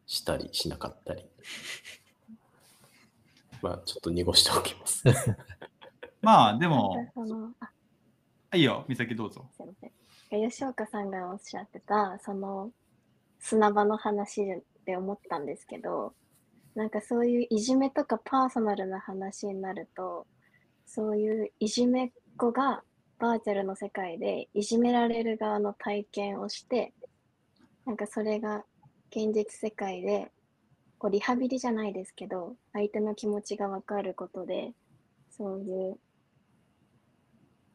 したりしなかったり。まあ、ちょっと濁しておきます。まあ、でも、いいよ、美咲どうぞ。すいません。吉岡さんがおっしゃってた、その砂場の話で思ったんですけど、なんかそういういじめとかパーソナルな話になると、そういういじめっ子がバーチャルの世界でいじめられる側の体験をして、なんかそれが現実世界で、こうリハビリじゃないですけど、相手の気持ちがわかることで、そういう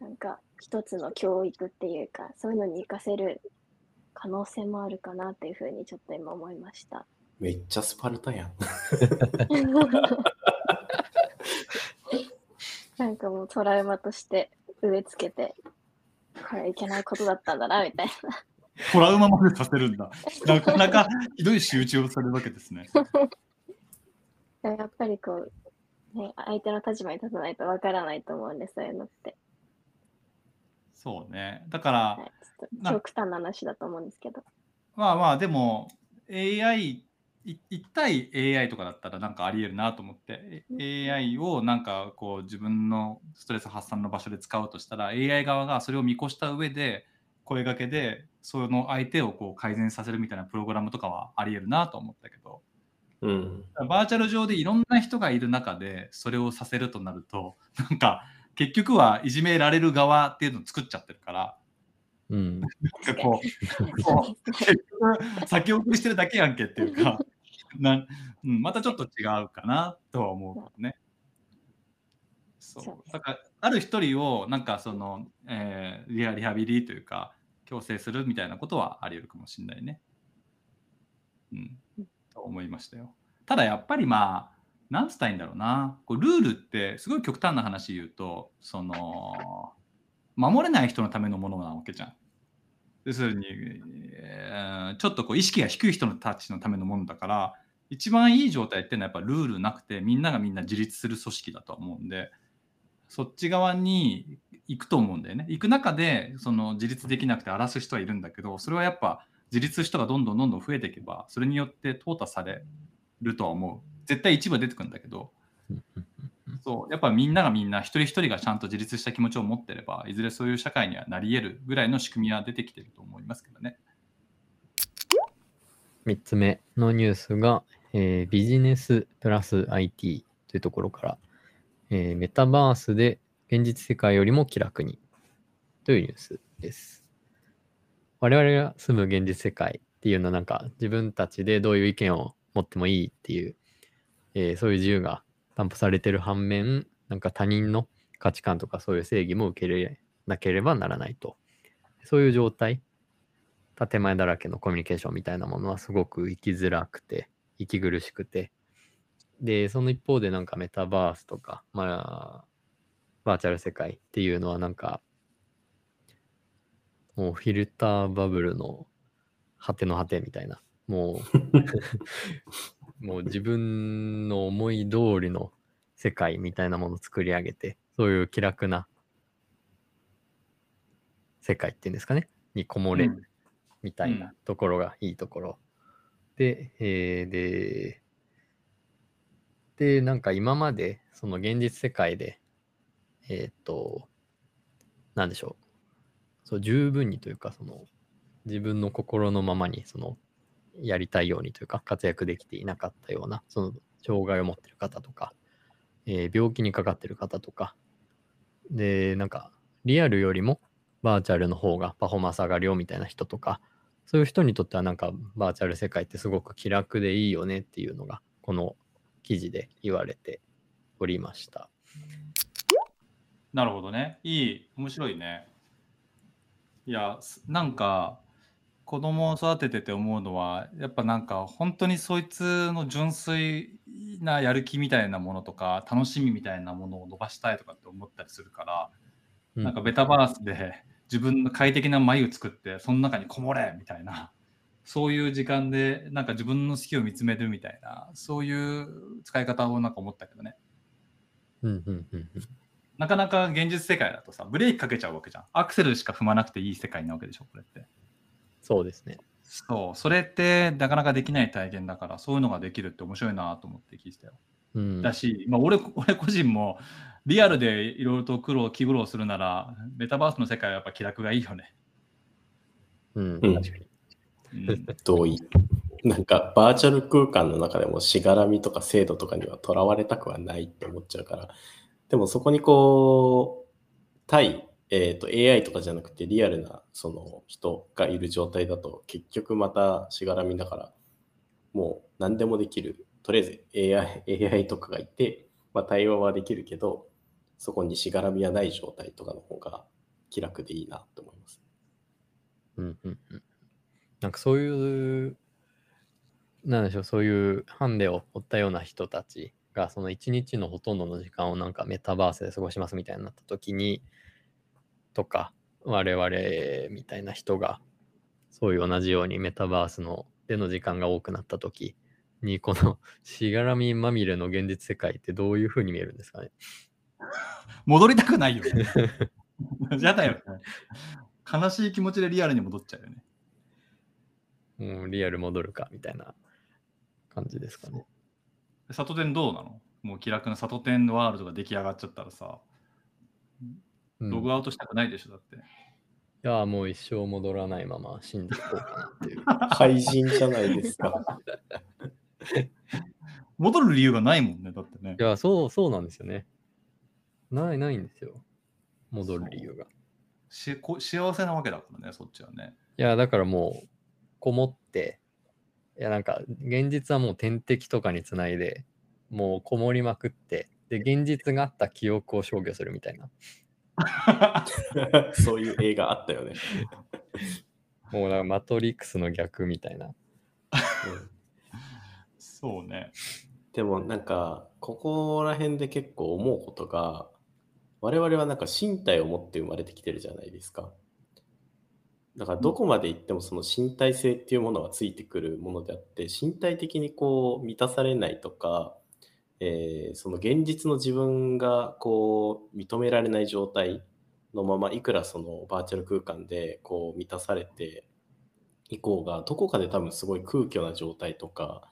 なんか一つの教育っていうか、そういうのに活かせる可能性もあるかなっていうふうにちょっと今思いました。めっちゃスパルタやん。なんかもうトラウマとして植え付けて、これいけないことだったんだなみたいな。トラウマまでさせるんだ。なかなかひどい仕打ちをされるわけですね。やっぱりこう、ね、相手の立場に立たないとわからないと思うんで、そういうのって。そうね。だから、はい、極端な話だと思うんですけど。まあまあ、でも、AI、い1対 AI とかだったらなんかありえるなと思って、え AI をなんかこう自分のストレス発散の場所で使うとしたら、AI 側がそれを見越した上で、声掛けで、その相手をこう改善させるみたいなプログラムとかはありえるなと思ったけど、うん。バーチャル上でいろんな人がいる中でそれをさせるとなると、なんか結局はいじめられる側っていうのを作っちゃってるから、うん。なんかこう、こう結局 先送りしてるだけやんけっていうか、なうん、またちょっと違うかなとは思うけどね。そそうですうだからある一人をなんかその、えーリハリハビリというか強制するみたいなことはあり得るかもしれないね。うんうん、と思いましたよ。ただやっぱりまあなんつったらいいんだろうなこうルールってすごい極端な話言うとその守れない人のためのものなわけじゃん。要するに、えちょっとこう意識が低い人たちのためのものだから一番いい状態っていうのはやっぱルールなくてみんながみんな自立する組織だと思うんでそっち側に行くと思うんだよね。行く中でその自立できなくて荒らす人はいるんだけどそれはやっぱ自立する人がどんどんどんどん増えていけばそれによって淘汰されるとは思う。絶対一部は出てくるんだけどそうやっぱみんながみんな一人一人がちゃんと自立した気持ちを持ってればいずれそういう社会にはなり得るぐらいの仕組みは出てきてると思いますけどね。3つ目のニュースが、えービジネスプラス IT というところから、えーメタバースで現実世界よりも気楽にというニュースです。我々が住む現実世界っていうのはなんか自分たちでどういう意見を持ってもいいっていう、えーそういう自由が担保されてる反面、なんか他人の価値観とかそういう正義も受け入れなければならないと。そういう状態建前だらけのコミュニケーションみたいなものはすごく生きづらくて、息苦しくて。で、その一方でなんかメタバースとか、まあ、バーチャル世界っていうのはなんか、もうフィルターバブルの果ての果てみたいな、もう、もう自分の思い通りの世界みたいなものを作り上げて、そういう気楽な世界っていうんですかね、にこもれうん。るみたいなところがいいところ。で、えーで、で、なんか今まで、その現実世界で、えーっと、なんでしょう、そう十分にというか、その自分の心のままに、そのやりたいようにというか、活躍できていなかったような、その障害を持っている方とか、えー病気にかかっている方とか、で、なんか、リアルよりもバーチャルの方がパフォーマンス上がるよみたいな人とか、そういう人にとってはなんかバーチャル世界ってすごく気楽でいいよねっていうのが、この記事で言われておりました。なるほどね。いい、面白いね。いや、なんか、子供を育ててて思うのは、やっぱなんか、本当にそいつの純粋なやる気みたいなものとか、楽しみみたいなものを伸ばしたいとかって思ったりするから、うんなんかベタバースで自分の快適な眉作って、その中にこもれみたいな、そういう時間で、なんか自分の好きを見つめるみたいな、そういう使い方をなんか思ったけどね。うんうんうんうんなかなか現実世界だとさ、ブレーキかけちゃうわけじゃん。アクセルしか踏まなくていい世界なわけでしょ、これって。そうですね。そう、それってなかなかできない体験だから、そういうのができるって面白いなと思って聞いてたよ。うん、だし、まあ、俺俺個人もリアルでいろいろと苦労、気苦労するなら、メタバースの世界はやっぱ気楽がいいよね。うん、うん確かに。うん、同意。なんかバーチャル空間の中でもしがらみとか制度とかにはとらわれたくはないって思っちゃうから、でもそこにこう、対、えー、と AI とかじゃなくてリアルなその人がいる状態だと結局またしがらみだから、もう何でもできる。とりあえず AI, AI とかがいて、まあ、対話はできるけど、そこにしがらみはない状態とかの方が気楽でいいなと思います。うんうんうん。なんかそういう、なんでしょう、そういうハンデを負ったような人たちが、その一日のほとんどの時間をなんかメタバースで過ごしますみたいになった時に、とか、我々みたいな人が、そういう同じようにメタバースのでの時間が多くなった時に、このしがらみまみれの現実世界ってどういう風に見えるんですかね。戻りたくないよね。やだよね。悲しい気持ちでリアルに戻っちゃうよね。もうリアル戻るかみたいな感じですかね。サトテンどうなの？もう気楽なサトテンワールドが出来上がっちゃったらさ、うんログアウトしたくないでしょ、だって。いや、もう一生戻らないまま死んでいこうかなっていう。廃人じゃないですか。戻る理由がないもんね、だってねい。や、そう、そうなんですよね。ない、ないんですよ。戻る理由が。いしこ幸せなわけだからね、そっちはね。や、だからもう、こもって、いや、なんか、現実はもう天敵とかにつないで、もうこもりまくって、で、現実があった記憶を消去するみたいな。そういう映画あったよね。もう、なんかマトリックスの逆みたいな。うんそうね。でもなんか、ここら辺で結構思うことが、我々はなんか身体を持って生まれてきてるじゃないですか。だからどこまで行ってもその身体性っていうものはついてくるものであって、身体的にこう満たされないとか、えーその現実の自分がこう認められない状態のままいくらそのバーチャル空間でこう満たされていこうがどこかで多分すごい空虚な状態とか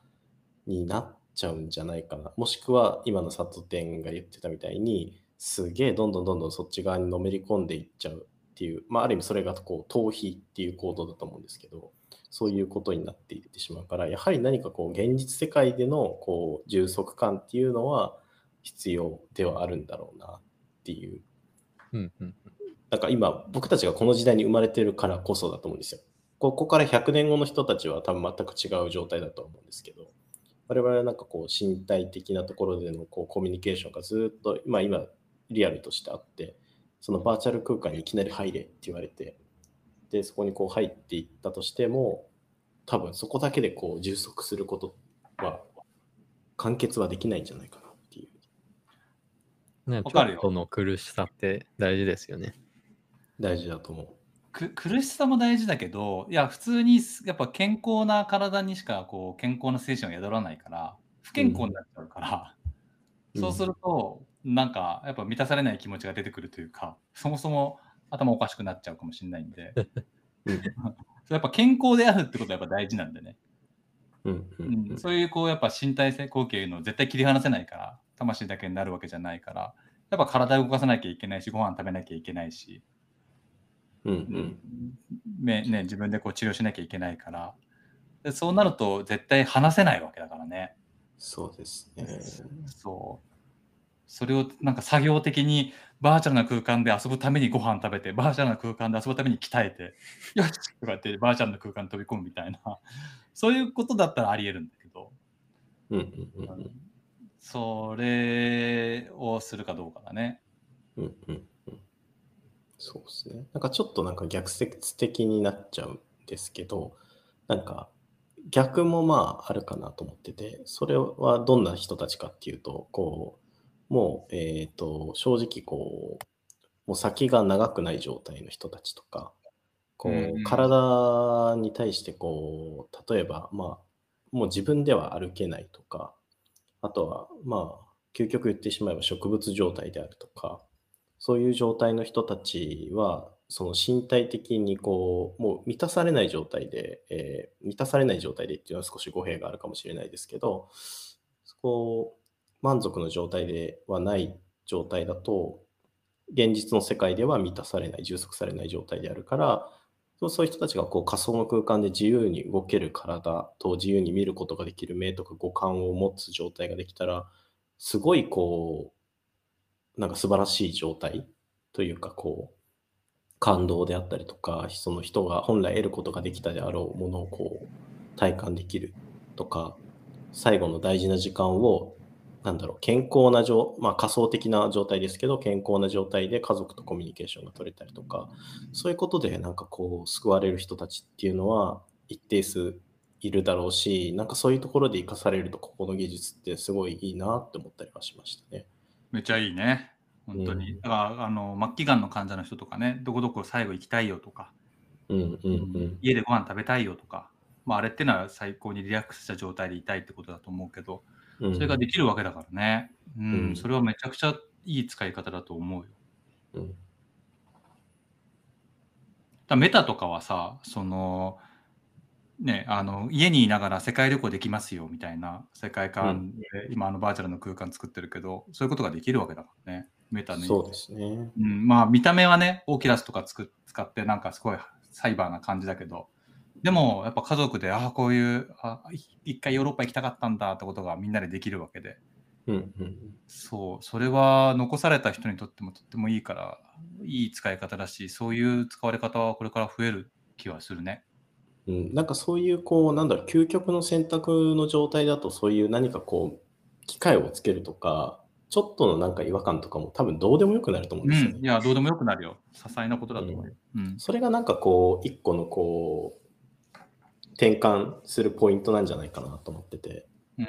になっちゃうんじゃないかなもしくは今の佐藤店が言ってたみたいにすげえどんどんどんどんそっち側にのめり込んでいっちゃうっていう、まあ、ある意味それがこう逃避っていう行動だと思うんですけどそういうことになっていってしまうからやはり何かこう現実世界でのこう充足感っていうのは必要ではあるんだろうなっていううんうんなんか今僕たちがこの時代に生まれてるからこそだと思うんですよ。ここから100年後の人たちは多分全く違う状態だと思うんですけど、我々はなんかこう身体的なところでのこうコミュニケーションがずっと、まあ今リアルとしてあって、そのバーチャル空間にいきなり入れって言われて、で、そこにこう入っていったとしても、多分そこだけでこう充足することは完結はできないんじゃないかなっていう。ね、ちょわかるよっとの苦しさって大事ですよね。大事だと思う。く苦しさも大事だけど、いや、普通にすやっぱ健康な体にしかこう健康な精神は宿らないから、不健康になっちゃうから、うんそうすると、なんかやっぱ満たされない気持ちが出てくるというか、そもそも頭おかしくなっちゃうかもしれないんで、やっぱ健康であるってことはやっぱ大事なんでね。うんううんんそういうこうやっぱ身体性後継の絶対切り離せないから、魂だけになるわけじゃないから、やっぱ体を動かさなきゃいけないし、ご飯食べなきゃいけないし、うんうんめね、自分でこう治療しなきゃいけないからで、そうなると絶対離せないわけだからね。そうですね。そう。それをなんか作業的にバーチャルな空間で遊ぶためにご飯食べて、バーチャルな空間で遊ぶために鍛えて、よしとか言ってバーチャルな空間に飛び込むみたいな、そういうことだったらあり得るんだけど、うんうんうんうんそれをするかどうかだね。うんうんうんそうですね。なんかちょっとなんか逆説的になっちゃうんですけど、なんか逆もまああるかなと思ってて、それはどんな人たちかっていうと、こう、もう、えっ、と、正直こう、もう先が長くない状態の人たちとか、こう体に対してこう、例えば、まあ、もう自分では歩けないとか、あとは、まあ、究極言ってしまえば植物状態であるとか、そういう状態の人たちは、その身体的にこう、もう満たされない状態で、えー満たされない状態でっていうのは少し語弊があるかもしれないですけど、こう、満足の状態ではない状態だと、現実の世界では満たされない、充足されない状態であるから、そういう人たちがこう仮想の空間で自由に動ける体と自由に見ることができる目とか五感を持つ状態ができたら、すごいこう、なんか素晴らしい状態というか、こう、感動であったりとか、その人が本来得ることができたであろうものをこう、体感できるとか、最後の大事な時間を、なんだろう、健康な状、まあ仮想的な状態ですけど、健康な状態で家族とコミュニケーションが取れたりとか、そういうことでなんかこう、救われる人たちっていうのは一定数いるだろうし、なんかそういうところで生かされると、ここの技術ってすごいいいなって思ったりはしましたね。めっちゃいいね。本当に。うんだから、あの、末期がんの患者の人とかね、どこどこ最後行きたいよとか、うんうんうん。家でご飯食べたいよとか、まあ、あれってのは最高にリラックスした状態でいたいってことだと思うけど、うんそれができるわけだからね。うん、うんそれはめちゃくちゃいい使い方だと思うよ。うんだメタとかはさ、その、ね、あの家にいながら世界旅行できますよみたいな世界観で、今あのバーチャルの空間作ってるけど、そういうことができるわけだからね。メタね。そうですね。うん、まあ見た目はね、オーキュラスとかつく使ってなんかすごいサイバーな感じだけど、でもやっぱ家族で、ああ、こういう、あい一回ヨーロッパ行きたかったんだってことがみんなでできるわけで、うんうんそう、それは残された人にとってもとってもいいから、いい使い方だし、そういう使われ方はこれから増える気はするね。うん、なんかそういうこうなんだろう究極の選択の状態だとそういう何かこう機械をつけるとかちょっとのなんか違和感とかも多分どうでもよくなると思うんですよね。うん、いや、どうでもよくなるよ。些細なことだと思うよ。うん。それがなんかこう一個のこう転換するポイントなんじゃないかなと思ってて、うん。う。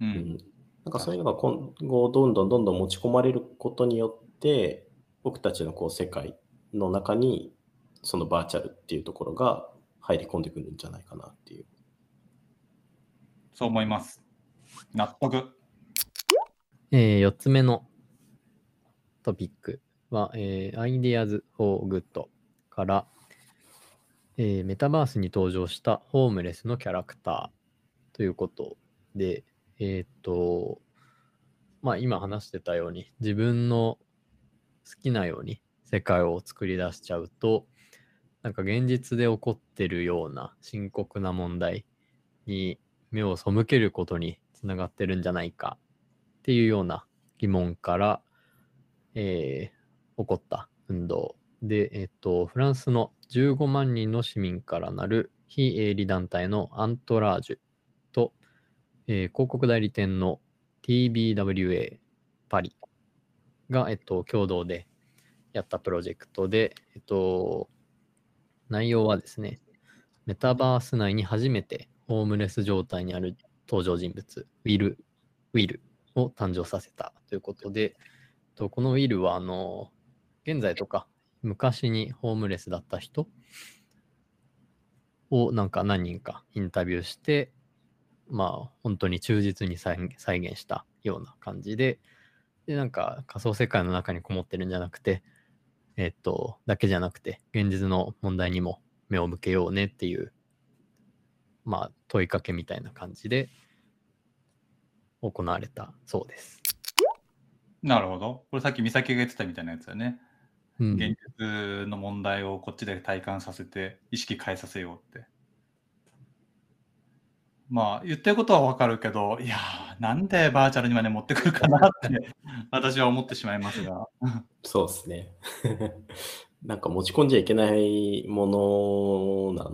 うんん、なんかそういうのが今後どんどんどんどん持ち込まれることによって僕たちのこう世界の中にそのバーチャルっていうところが入り込んでくるんじゃないかなっていう。そう思います。納得。え4つ目のトピックは、えー、Ideas for Good から、えーメタバースに登場したホームレスのキャラクターということで、えーっと、まあ今話してたように自分の好きなように世界を作り出しちゃうと、なんか現実で起こってるような深刻な問題に目を背けることにつながってるんじゃないかっていうような疑問から、えー起こった運動で、えっと、フランスの15万人の市民からなる非営利団体のアントラージュと、えー広告代理店の TBWA パリが、えっと、共同でやったプロジェクトで、えっと、内容はですね、メタバース内に初めてホームレス状態にある登場人物、ウィル、ウィルを誕生させたということで、とこのウィルは、あの、現在とか昔にホームレスだった人をなんか何人かインタビューして、まあ本当に忠実に再現したような感じで、で、なんか仮想世界の中にこもってるんじゃなくて、えっと、だけじゃなくて、現実の問題にも目を向けようねっていう、まあ、問いかけみたいな感じで行われたそうです。なるほど。これさっき美咲が言ってたみたいなやつだね。うん、現実の問題をこっちで体感させて意識変えさせようって。まあ言ってることはわかるけど、いやー、なんでバーチャルにまで持ってくるかなって 私は思ってしまいますが。そうですね。なんか持ち込んじゃいけないものな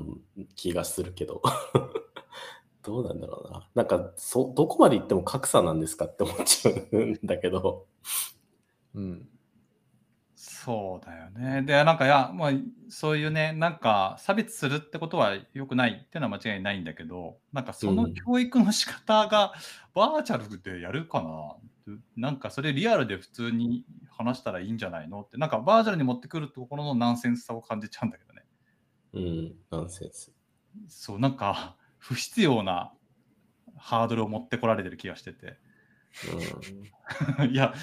気がするけど、どうなんだろうな。なんかそ、どこまで行っても格差なんですかって思っちゃうんだけど、うん。そうだよね。で、なんか、いや、まあ、そういうね、なんか、差別するってことは良くないっていうのは間違いないんだけど、なんか、そのうん教育の仕方がバーチャルでやるかな、なんか、それリアルで普通に話したらいいんじゃないの？って、なんか、バーチャルに持ってくるところのナンセンスさを感じちゃうんだけどね。うん、ナンセンス。そう、なんか、不必要なハードルを持ってこられてる気がしてて。いや、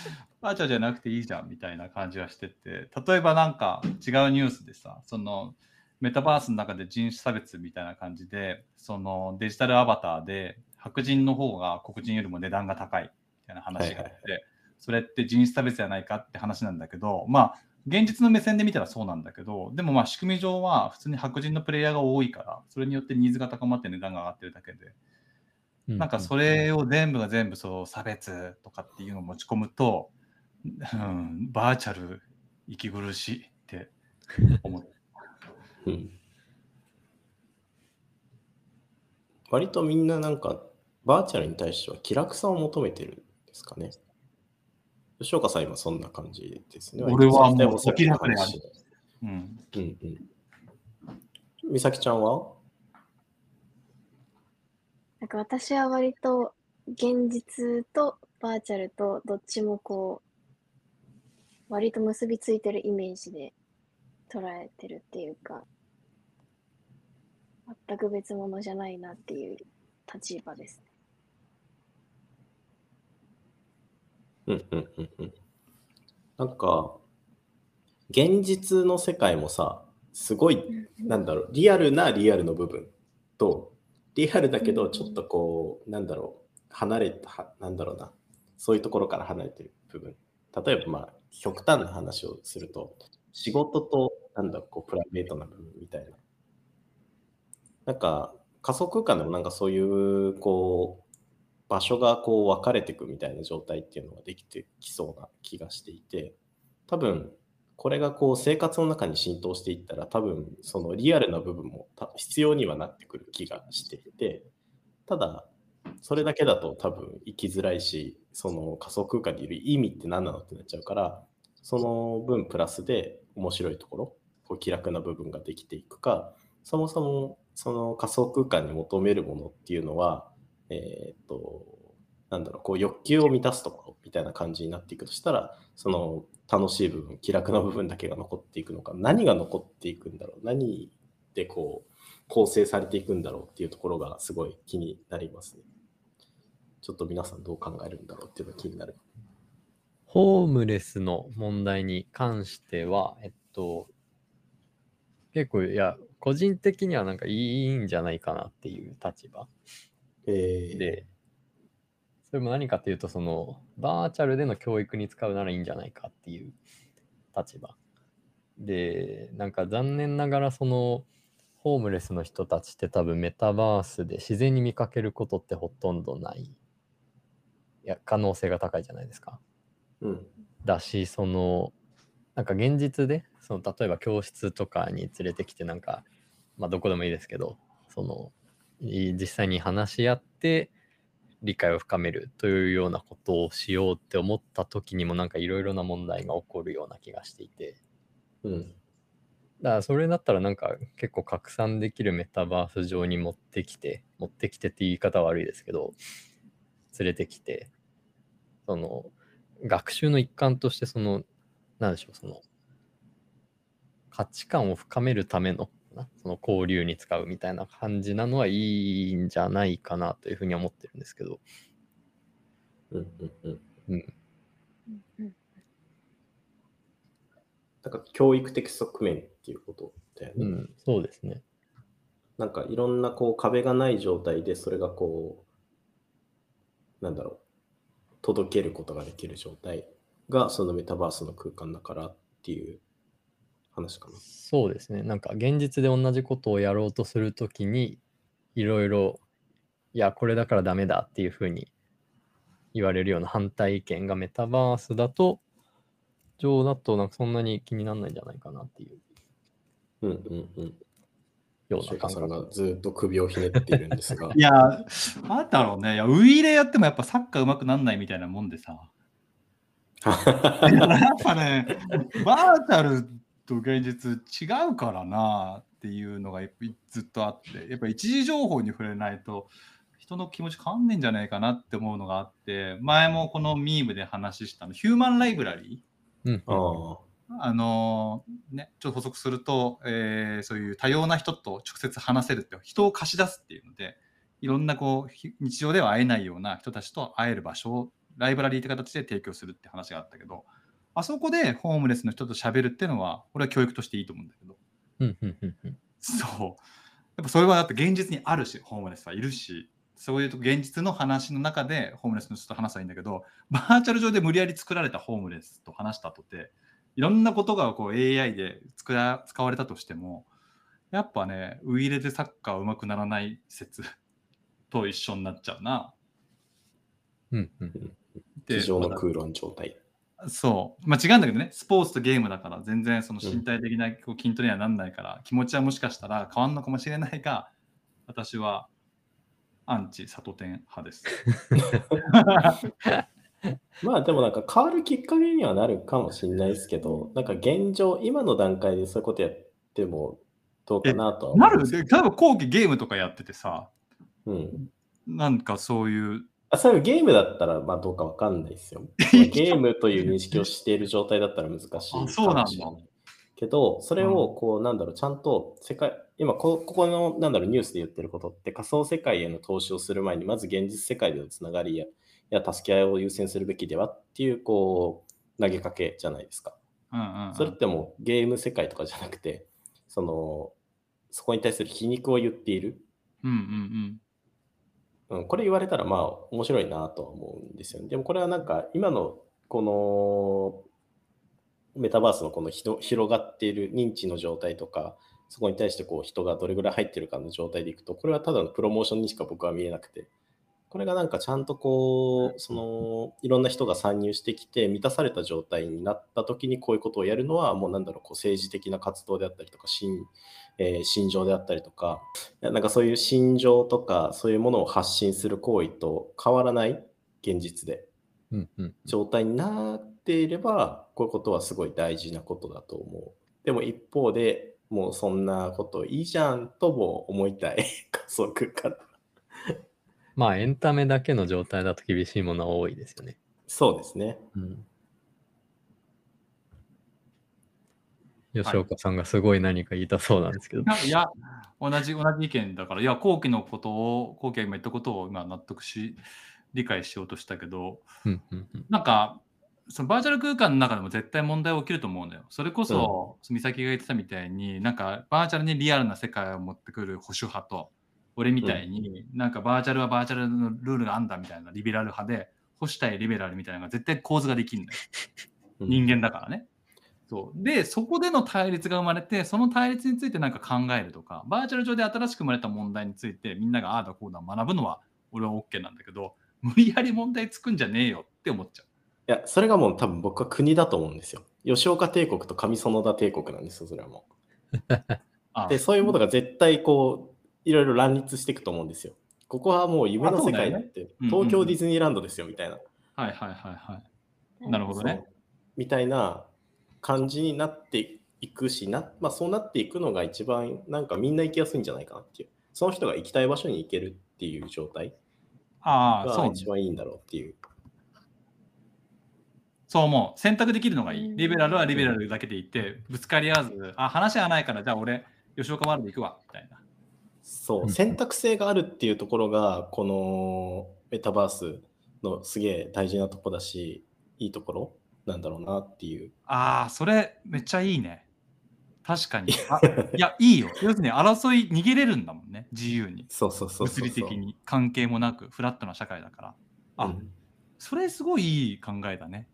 バーチャルじゃなくていいじゃんみたいな感じがしてて、例えばなんか違うニュースでさ、そのメタバースの中で人種差別みたいな感じで、そのデジタルアバターで白人の方が黒人よりも値段が高いみたいな話があって、はいはいそれって人種差別じゃないかって話なんだけど、まあ、現実の目線で見たらそうなんだけど、でもまあ仕組み上は普通に白人のプレイヤーが多いから、それによってニーズが高まって値段が上がってるだけで、なんかそれを全部が全部そう差別とかっていうのを持ち込むと、うん、バーチャル息苦しいって思う。うん割とみんななんかバーチャルに対しては気楽さを求めてるんですかね。吉岡さん今そんな感じですね。俺はもう割とさっきの気楽である話うん、うんうん。美咲ちゃんは？なんか私は割と現実とバーチャルとどっちもこう、割と結びついてるイメージで捉えてるっていうか、全く別物じゃないなっていう立場ですね。うんうんうんうん。なんか、現実の世界もさ、すごい、なんだろう、リアルなリアルの部分と、リアルだけど、ちょっとこう、なんだろう、離れた、なんだろうな、そういうところから離れてる部分。例えば、まあ、極端な話をすると、仕事と、なんだ、こう、プライベートな部分みたいな。なんか、仮想空間でもなんかそういう、こう、場所がこう分かれていくみたいな状態っていうのができてきそうな気がしていて多分これがこう生活の中に浸透していったら多分そのリアルな部分も必要にはなってくる気がしていてただそれだけだと多分生きづらいしその仮想空間にいる意味って何なのってなっちゃうからその分プラスで面白いところこう気楽な部分ができていくかそもそもその仮想空間に求めるものっていうのはえーっと、なんだろう、こう欲求を満たすところみたいな感じになっていくとしたら、その楽しい部分、気楽な部分だけが残っていくのか、何が残っていくんだろう、何でこう構成されていくんだろうっていうところがすごい気になりますね。ちょっと皆さんどう考えるんだろうっていうのが気になる。ホームレスの問題に関しては、えっと、結構、いや、個人的にはなんかいいんじゃないかなっていう立場えー、で、それも何かっていうと、その、バーチャルでの教育に使うならいいんじゃないかっていう立場。で、なんか残念ながら、その、ホームレスの人たちって多分メタバースで自然に見かけることってほとんどない。いや、可能性が高いじゃないですか。うん、だし、その、なんか現実で、その例えば教室とかに連れてきて、なんか、まあどこでもいいですけど、その、実際に話し合って理解を深めるというようなことをしようって思った時にもなんかいろいろな問題が起こるような気がしていて、うん、だからそれだったらなんか結構拡散できるメタバース上に持ってきて、持ってきてって言い方は悪いですけど、連れてきて、その学習の一環としてその、なんでしょう、その価値観を深めるためのなその交流に使うみたいな感じなのはいいんじゃないかなというふうに思ってるんですけど、うん、うん、うん。うん。うんなんか教育的側面っていうことだよね。うん、そうですね。なんかいろんなこう壁がない状態でそれがこう、なんだろう、届けることができる状態がそのメタバースの空間だからっていう話かな。そうですね。なんか現実で同じことをやろうとするときに、いろいろ、いや、これだからダメだっていうふうに言われるような反対意見がメタバースだと、上だとなんかそんなに気にならないんじゃないかなっていううんうんうん。ようなさん。がずっと首をひねっているんですが い。や、なんだろうね。いや、ウイイレやってもやっぱサッカー上手くなんないみたいなもんでさ。い ややっぱね、バーチャルと現実違うからなっていうのがずっとあって、やっぱ一時情報に触れないと人の気持ち変わんねえんじゃないかなって思うのがあって、前もこのミームで話したの、ヒューマンライブラリうんああ。あのね、ちょっと補足すると、えーそういう多様な人と直接話せるって、人を貸し出すっていうので、いろんなこうひ日常では会えないような人たちと会える場所をライブラリーって形で提供するって話があったけど、あそこでホームレスの人と喋るっていうのは、俺は教育としていいと思うんだけど、うんうんうんうんそう。やっぱそれはだって現実にあるし、ホームレスはいるし、そういうと現実の話の中でホームレスの人と話したらいいんだけど、バーチャル上で無理やり作られたホームレスと話したとて、いろんなことがこう AI で作ら使われたとしても、やっぱね、ウイイレでサッカー上手くならない説 と一緒になっちゃうな。うんうんで机上の空論状態。そう。まあ違うんだけどね、スポーツとゲームだから全然その身体的なこう筋トレにはなんないから、気持ちはもしかしたら変わんのかもしれないが、私はアンチサトテン派です。まあでもなんか変わるきっかけにはなるかもしれないですけど、なんか現状、今の段階でそういうことやってもどうかなとは思なるうんですで例えば後期ゲームとかやっててさ、うん。なんかそういう、あそういうゲームだったらまあどうかわかんないですよ。ゲームという認識をしている状態だったら難しいあそうなんだけど、それをこうなんだろう、ちゃんと世界、今こここのなんだろうニュースで言ってることって仮想世界への投資をする前にまず現実世界でのつながりやや助け合いを優先するべきではっていうこう投げかけじゃないですか。うんうんうんそれってもうゲーム世界とかじゃなくて、そのそこに対する皮肉を言っている。うんうんうん、これ言われたらまあ面白いなとは思うんですよね。でもこれはなんか今のこのメタバースのこの広がっている認知の状態とか、そこに対してこう人がどれぐらい入ってるかの状態でいくと、これはただのプロモーションにしか僕は見えなくて、これがなんかちゃんとこう、そのいろんな人が参入してきて満たされた状態になった時にこういうことをやるのはもうなんだろう、こう政治的な活動であったりとか、心,、えー心情であったりとか、なんかそういう心情とかそういうものを発信する行為と変わらない現実でうんうん。状態になっていれば、こういうことはすごい大事なことだと思う。でも一方でもうそんなこといいじゃんとも思いたい加速感。まあエンタメだけの状態だと厳しいものは多いですよね。そうですね。うん吉岡さんがすごい何か言いたそうなんですけど。いや、同じ、同じ意見だから、いや、後期のことを、後期が今言ったことを今納得し、理解しようとしたけど、うんうんうんなんか、そのバーチャル空間の中でも絶対問題起きると思うんだよ。それこそ、美咲が言ってたみたいに、なんかバーチャルにリアルな世界を持ってくる保守派と、俺みたいに、なんかバーチャルはバーチャルのルールがあんだみたいなリベラル派で、保守対リベラルみたいなのが絶対構図ができるんだよ。うん人間だからね。そうで、そこでの対立が生まれて、その対立についてなんか考えるとか、バーチャル上で新しく生まれた問題について、みんながああだこうだ学ぶのは、俺は OK なんだけど、無理やり問題作んじゃねえよって思っちゃう。いや、それがもう多分僕は国だと思うんですよ。吉岡帝国と上園田帝国なんですよ、それはも あう。で、そういうものが絶対こう、いろいろ乱立していくと思うんですよ。ここはもう夢の世界だって、ね東京ディズニーランドですよ、みたいな。はいはいはいはい。なるほどね。みたいな感じになっていくしな、まあ、そうなっていくのが一番なんかみんな行きやすいんじゃないかなっていうその人が行きたい場所に行けるっていう状態が一番いいんだろうっていうそう思う。選択できるのがいい。うんリベラルはリベラルだけでいて、ぶつかり合わず、あ、話はないから、じゃあ俺、吉岡丸で行くわ、みたいな。そううん選択性があるっていうところがこのメタバースのすげえ大事なとこだしいいところなんだろうなっていう。ああ、それめっちゃいいね。確かに。あいや、いいよ。要するに争い逃げれるんだもんね、自由に。そうそうそうそう。物理的に関係もなく、フラットな社会だから。あ、うん。それすごいいい考えだね。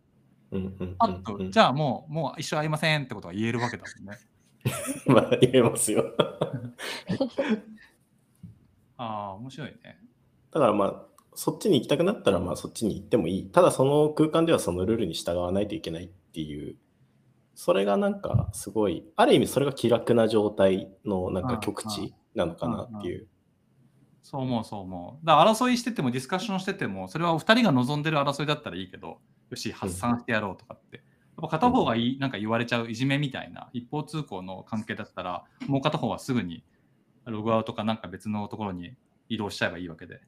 あと、うんじゃあもう、もう一生会いませんってことが言えるわけだもんね。まあ言えますよ。ああ、面白いね。だからまあ、そっちに行きたくなったらまあそっちに行ってもいい。ただその空間ではそのルールに従わないといけないっていう、それがなんかすごい、ある意味それが気楽な状態のなんか極致なのかなっていう。そう思う、そう思う。だから争いしてても、ディスカッションしてても、それはお二人が望んでる争いだったらいいけど、よし、発散してやろうとかって。やっぱ片方がいいなんか言われちゃういじめみたいな一方通行の関係だったら、もう片方はすぐにログアウトかなんか別のところに移動しちゃえばいいわけで。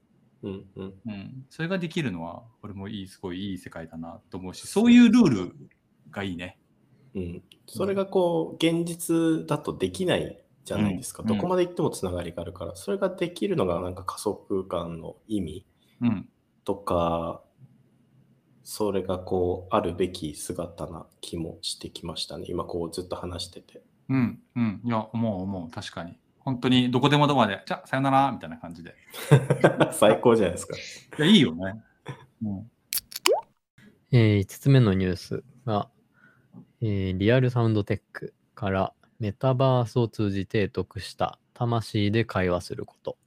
うんうんうん。それができるのは、これもいい、すごいいい世界だなと思うし、そういうルールがいいね。うん、それがこう現実だとできないじゃないですか、うんどこまで行ってもつながりがあるからそれができるのがなんか仮想空間の意味うん。とかそれがこうあるべき姿な気もしてきましたね今こうずっと話しててうん。うん。いや、思う思う。確かに。本当にどこでもどこまで、じゃあ、さよならみたいな感じで。最高じゃないですかいや、いいよね。うん。え5つ目のニュースが、えーリアルサウンドテックからメタバースを通じて得した魂で会話すること。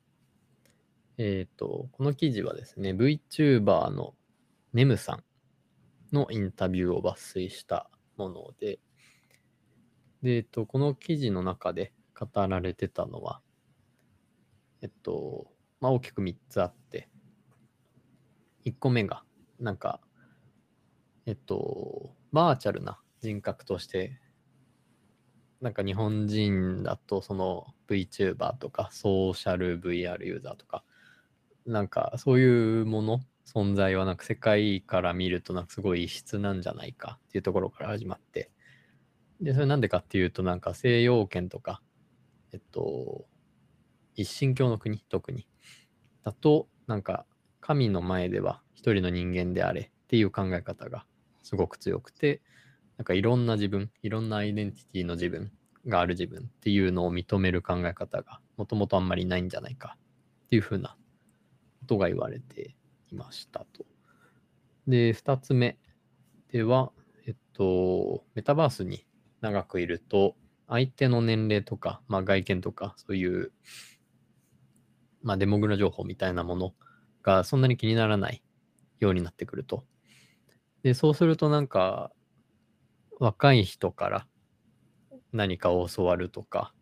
えっ、と、この記事はですね、VTuber のネムさんのインタビューを抜粋したもので、で、えっと、この記事の中で語られてたのは、えっと、まあ、大きく3つあって、1個目が、なんか、えっと、バーチャルな人格として、なんか日本人だとその VTuber とかソーシャル VR ユーザーとか、なんかそういうもの、存在はなんか世界から見るとなんかすごい異質なんじゃないかっていうところから始まって、で、それなんでかっていうとなんか西洋圏とか、えっと、一神教の国、特に、だと、なんか神の前では一人の人間であれっていう考え方がすごく強くて、なんかいろんな自分、いろんなアイデンティティの自分がある自分っていうのを認める考え方がもともとあんまりないんじゃないかっていうふうなことが言われて。いましたと。で、二つ目では、えっと、メタバースに長くいると、相手の年齢とか、まあ、外見とか、そういう、まあ、デモグラ情報みたいなものがそんなに気にならないようになってくると。で、そうするとなんか、若い人から何かを教わるとか、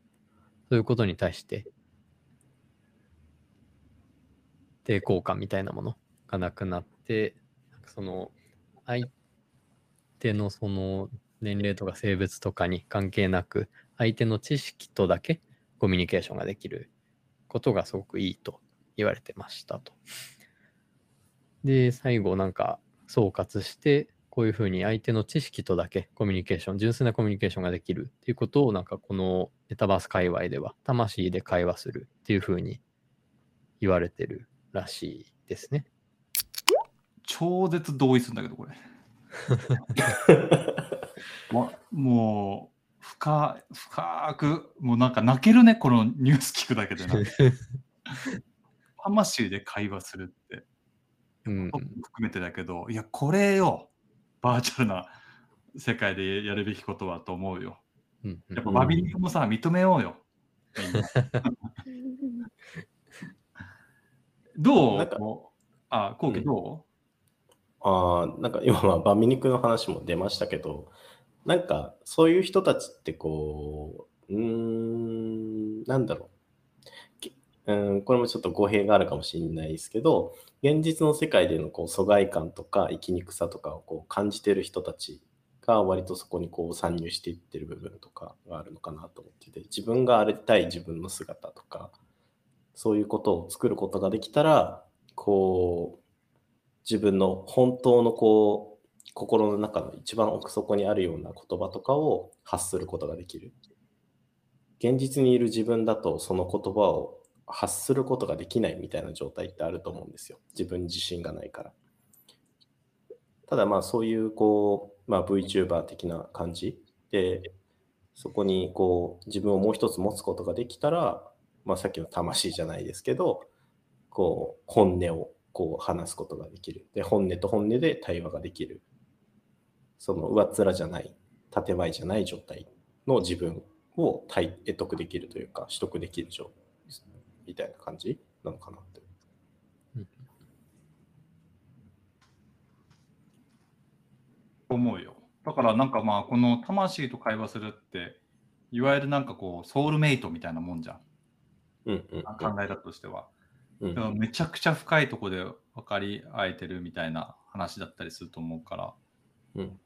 そういうことに対して、抵抗感みたいなものがなくなって、なその、相手のその年齢とか性別とかに関係なく、相手の知識とだけコミュニケーションができることがすごくいいと言われてましたと。で、最後なんか総括して、こういうふうに相手の知識とだけコミュニケーション、純粋なコミュニケーションができるっていうことをなんかこのメタバース界隈では魂で会話するっていうふうに言われてるらしいですね。超絶同意するんだけど、これ。もうもう深深く、もうなんか泣けるね、このニュース聞くだけでな。魂で会話するって、うん、含めてだけど、いや、これよ、バーチャルな世界でやるべきことはと思うよ。うんうんやっぱバビリンもさ、認めようよ。どう？あ、こうきどああ、なんか今はバミ肉の話も出ましたけど、なんかそういう人たちってこう、うーん、なんだろう。きうん、これもちょっと語弊があるかもしれないですけど、現実の世界でのこう疎外感とか生きにくさとかをこう感じてる人たちが割とそこにこう参入していってる部分とかがあるのかなと思ってて、自分がありたい自分の姿とか、そういうことを作ることができたら、こう、自分の本当のこう心の中の一番奥底にあるような言葉とかを発することができる。現実にいる自分だとその言葉を発することができないみたいな状態ってあると思うんですよ。自分自身がないから。ただまあそういうこう、まあ、VTuber 的な感じで、そこにこう自分をもう一つ持つことができたら、まあ、さっきの魂じゃないですけど、こう本音をこう話すことができる。で、本音と本音で対話ができる。その上っ面じゃない、建前じゃない状態の自分を体得得できるというか、取得できる状みたいな感じなのかなって。思うよ。だからなんかまあこの魂と会話するっていわゆるなんかこうソウルメイトみたいなもんじゃん。うんうん考え方としては。うんめちゃくちゃ深いところで分かり合えてるみたいな話だったりすると思うから。うん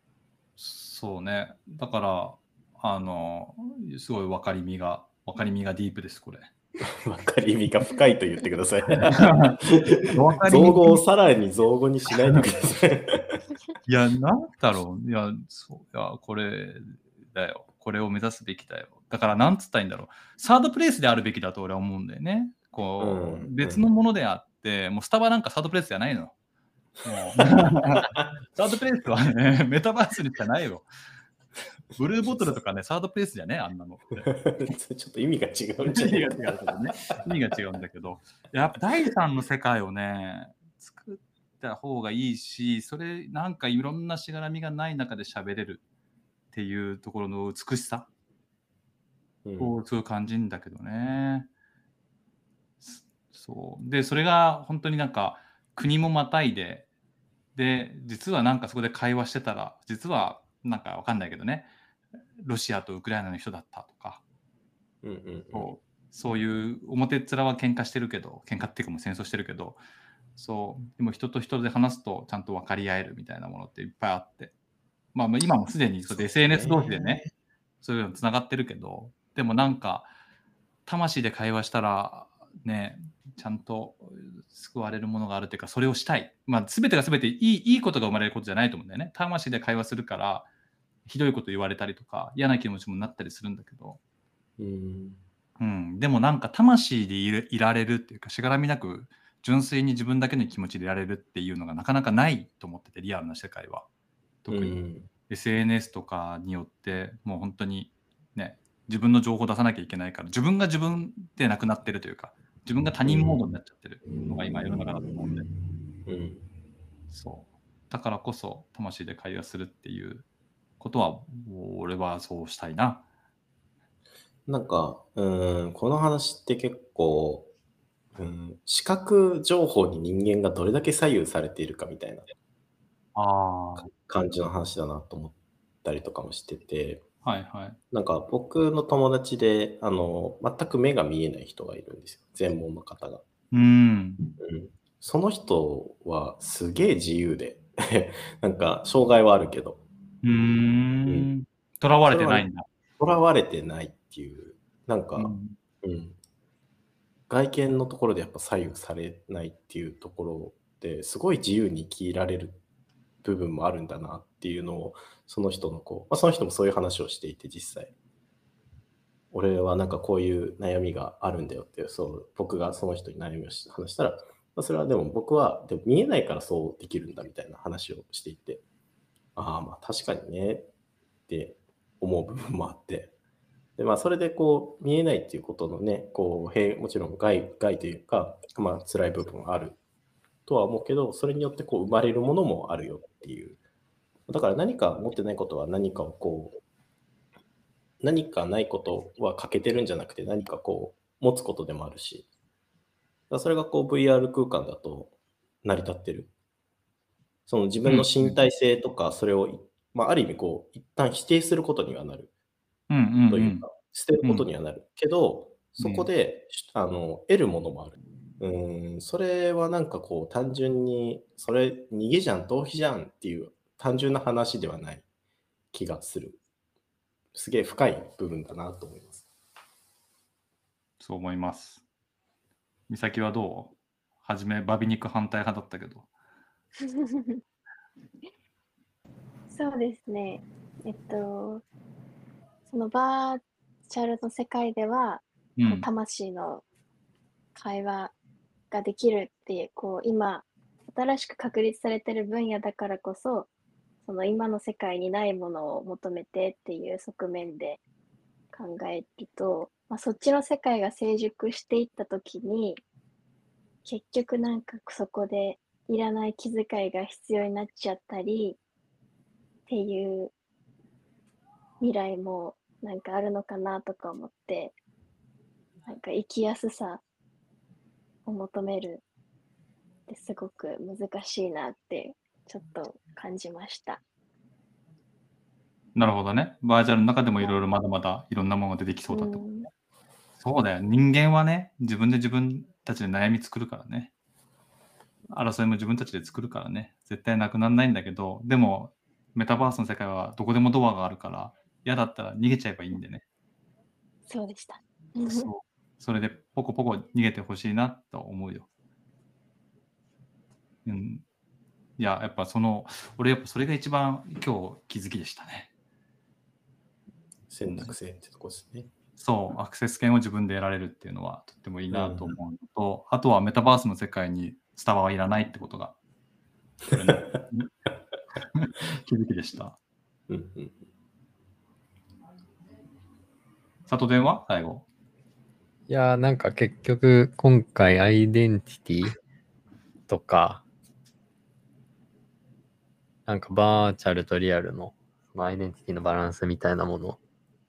そうね。だから、あの、すごい分かりみが、分かりみがディープです、これ。わかりみが深いと言ってください。造語をさらに造語にしないでください。いや、なんだろう。いや、そう、いや、これだよ。これを目指すべきだよ。だから、なんつったらいいんだろう。サードプレイスであるべきだと俺は思うんだよね。こう、うん別のものであって、もうスタバなんかサードプレイスじゃないの。サードプレイスはね、メタバースにしかないよ。ブルーボトルとかね、サードプレイスじゃね、あんなのって。ちょっと意味が違うんじゃ意ない味が違うけどね。意味が違うんだけど、やっぱ第三の世界をね、作った方がいいし、それなんかいろんなしがらみがない中で喋れるっていうところの美しさうんをすごい感じるんだけどね。そそう。で、それが本当になんか国もまたいで、で、実はなんかそこで会話してたら、実はなんかわかんないけどね、ロシアとウクライナの人だったとか、うんうんうん。そうそういう表っ面は喧嘩してるけど喧嘩っていうかもう戦争してるけどそうでも人と人で話すとちゃんと分かり合えるみたいなものっていっぱいあって、まあ、まあ今もすでにそうで SNS 同士でねそういうのつながってるけどでもなんか魂で会話したらねちゃんと救われるものがあるっていうかそれをしたい、まあ、全てが全ていいいいことが生まれることじゃないと思うんだよね。魂で会話するからひどいこと言われたりとか嫌な気持ちもなったりするんだけど。うん。うん、でもなんか魂でいるいられるっていうかしがらみなく純粋に自分だけの気持ちでいられるっていうのがなかなかないと思っててリアルな世界は。特に、うん。SNS とかによってもう本当にね自分の情報出さなきゃいけないから自分が自分でなくなってるというか自分が他人モードになっちゃってるのが今世の中だと思うんで。うん。そう。だからこそ魂で会話するっていうことはもう俺はそうしたいな。なんか、うん、この話って結構、うん、視覚情報に人間がどれだけ左右されているかみたいなああ感じの話だなと思ったりとかもしてて、はいはい。なんか僕の友達で、あの、全く目が見えない人がいるんですよ。全盲の方が。うん。うん、その人はすげえ自由で、なんか障害はあるけど、うーん。とらわれてないんだ。囚われてないっていう、なんか、うん。うん、外見のところでやっぱ左右されないっていうところですごい自由に生きられる部分もあるんだなっていうのをその人のこう、まあ、その人もそういう話をしていて実際俺はなんかこういう悩みがあるんだよってそう僕がその人に悩みをし話したら、まあ、それはでも僕はでも見えないからそうできるんだみたいな話をしていてああまあ確かにねって思う部分もあってでまあ、それでこう見えないっていうことのね、こうへもちろん害害というか、まあ辛い部分はあるとは思うけど、それによってこう生まれるものもあるよっていう。だから何か持ってないことは何かをこう、何かないことは欠けてるんじゃなくて何かこう持つことでもあるし、それがこう VR 空間だと成り立ってる。その自分の身体性とか、それを、まあ、ある意味こう、一旦否定することにはなる。うんうんというか、捨てることにはなる、けど、そこで、あの得るものもある。うん、それはなんかこう、単純に、それ逃げじゃん、逃避じゃんっていう単純な話ではない気がする。すげえ深い部分だなと思います。そう思います。美咲はどう？はじめ、バビ肉反対派だったけど。そうですね。えっと、そのバーチャルの世界では、うん。魂の会話ができるっていう、こう、今、新しく確立されてる分野だからこそ、その今の世界にないものを求めてっていう側面で考えると、まあ、そっちの世界が成熟していったときに、結局なんかそこでいらない気遣いが必要になっちゃったりっていう未来もなんかあるのかなとか思って、なんか生きやすさを求めるってすごく難しいなってちょっと感じました。なるほどね。バーチャルの中でもいろいろまだまだいろんなものが出てきそうだと。うんそうだよ。人間はね、自分で自分たちで悩み作るからね。争いも自分たちで作るからね。絶対なくならないんだけど、でも、メタバースの世界はどこでもドアがあるから、嫌だったら逃げちゃえばいいんでね。そうでした。そう。それでポコポコ逃げてほしいなと思うよ。うん。いや、やっぱその、俺やっぱそれが一番今日気づきでしたね。選択肢ってとこですね。そう、アクセス権を自分で得られるっていうのはとってもいいなと思うのと、あとはメタバースの世界にスタバはいらないってことが、気づきでした。うんうん。里電は？最後。いやーなんか結局今回アイデンティティとかなんかバーチャルとリアルのそのアイデンティティのバランスみたいなもの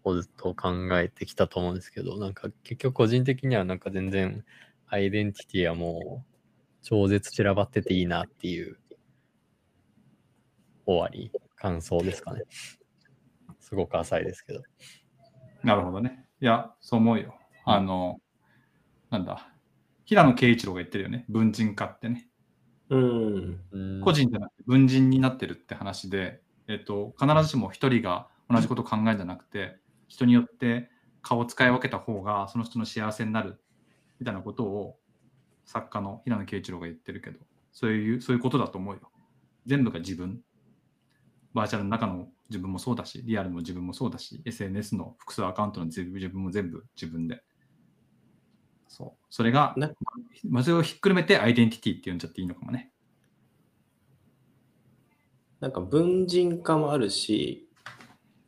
をずっと考えてきたと思うんですけどなんか結局個人的にはなんか全然アイデンティティはもう超絶散らばってていいなっていう終わり感想ですかねすごく浅いですけどなるほどね。いや、そう思うよ。あの、なんだ、平野啓一郎が言ってるよね。文人化ってね。うん。うん個人じゃなくて文人になってるって話で、えっと、必ずしも一人が同じことを考えるんじゃなくて、人によって顔を使い分けた方がその人の幸せになるみたいなことを作家の平野啓一郎が言ってるけど、そういうそういうことだと思うよ。全部が自分。バーチャルの中の自分もそうだし、リアルの自分もそうだし、SNS の複数アカウントの自分自分も全部自分で。そう。それが、ねまあ、それをひっくるめてアイデンティティって呼んじゃっていいのかもね。なんか文人化もあるし、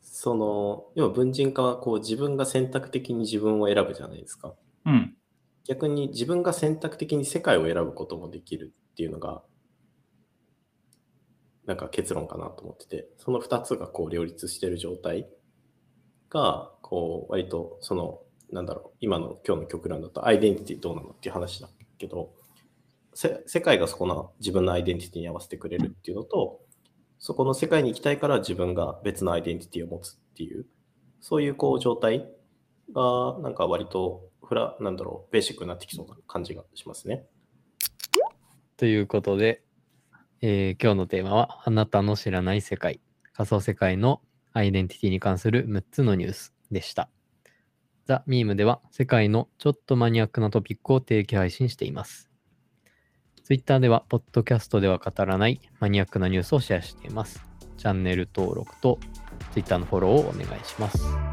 その、要は文人化はこう自分が選択的に自分を選ぶじゃないですか。うん。逆に自分が選択的に世界を選ぶこともできるっていうのが、なんか結論かなと思ってて、その2つがこう両立してる状態が、こう割とその、なんだろう、今の今日の極論だとアイデンティティどうなのっていう話だけど、せ世界がそこの自分のアイデンティティに合わせてくれるっていうのと、そこの世界に行きたいから自分が別のアイデンティティを持つっていう、そういうこう状態が、なんか割とフラ、なんだろう、ベーシックになってきそうな感じがしますね。ということで、えー今日のテーマは、あなたの知らない世界、仮想世界のアイデンティティに関する6つのニュースでした。ザ・ミームでは、世界のちょっとマニアックなトピックを定期配信しています。Twitter では、ポッドキャストでは語らないマニアックなニュースをシェアしています。チャンネル登録と Twitter のフォローをお願いします。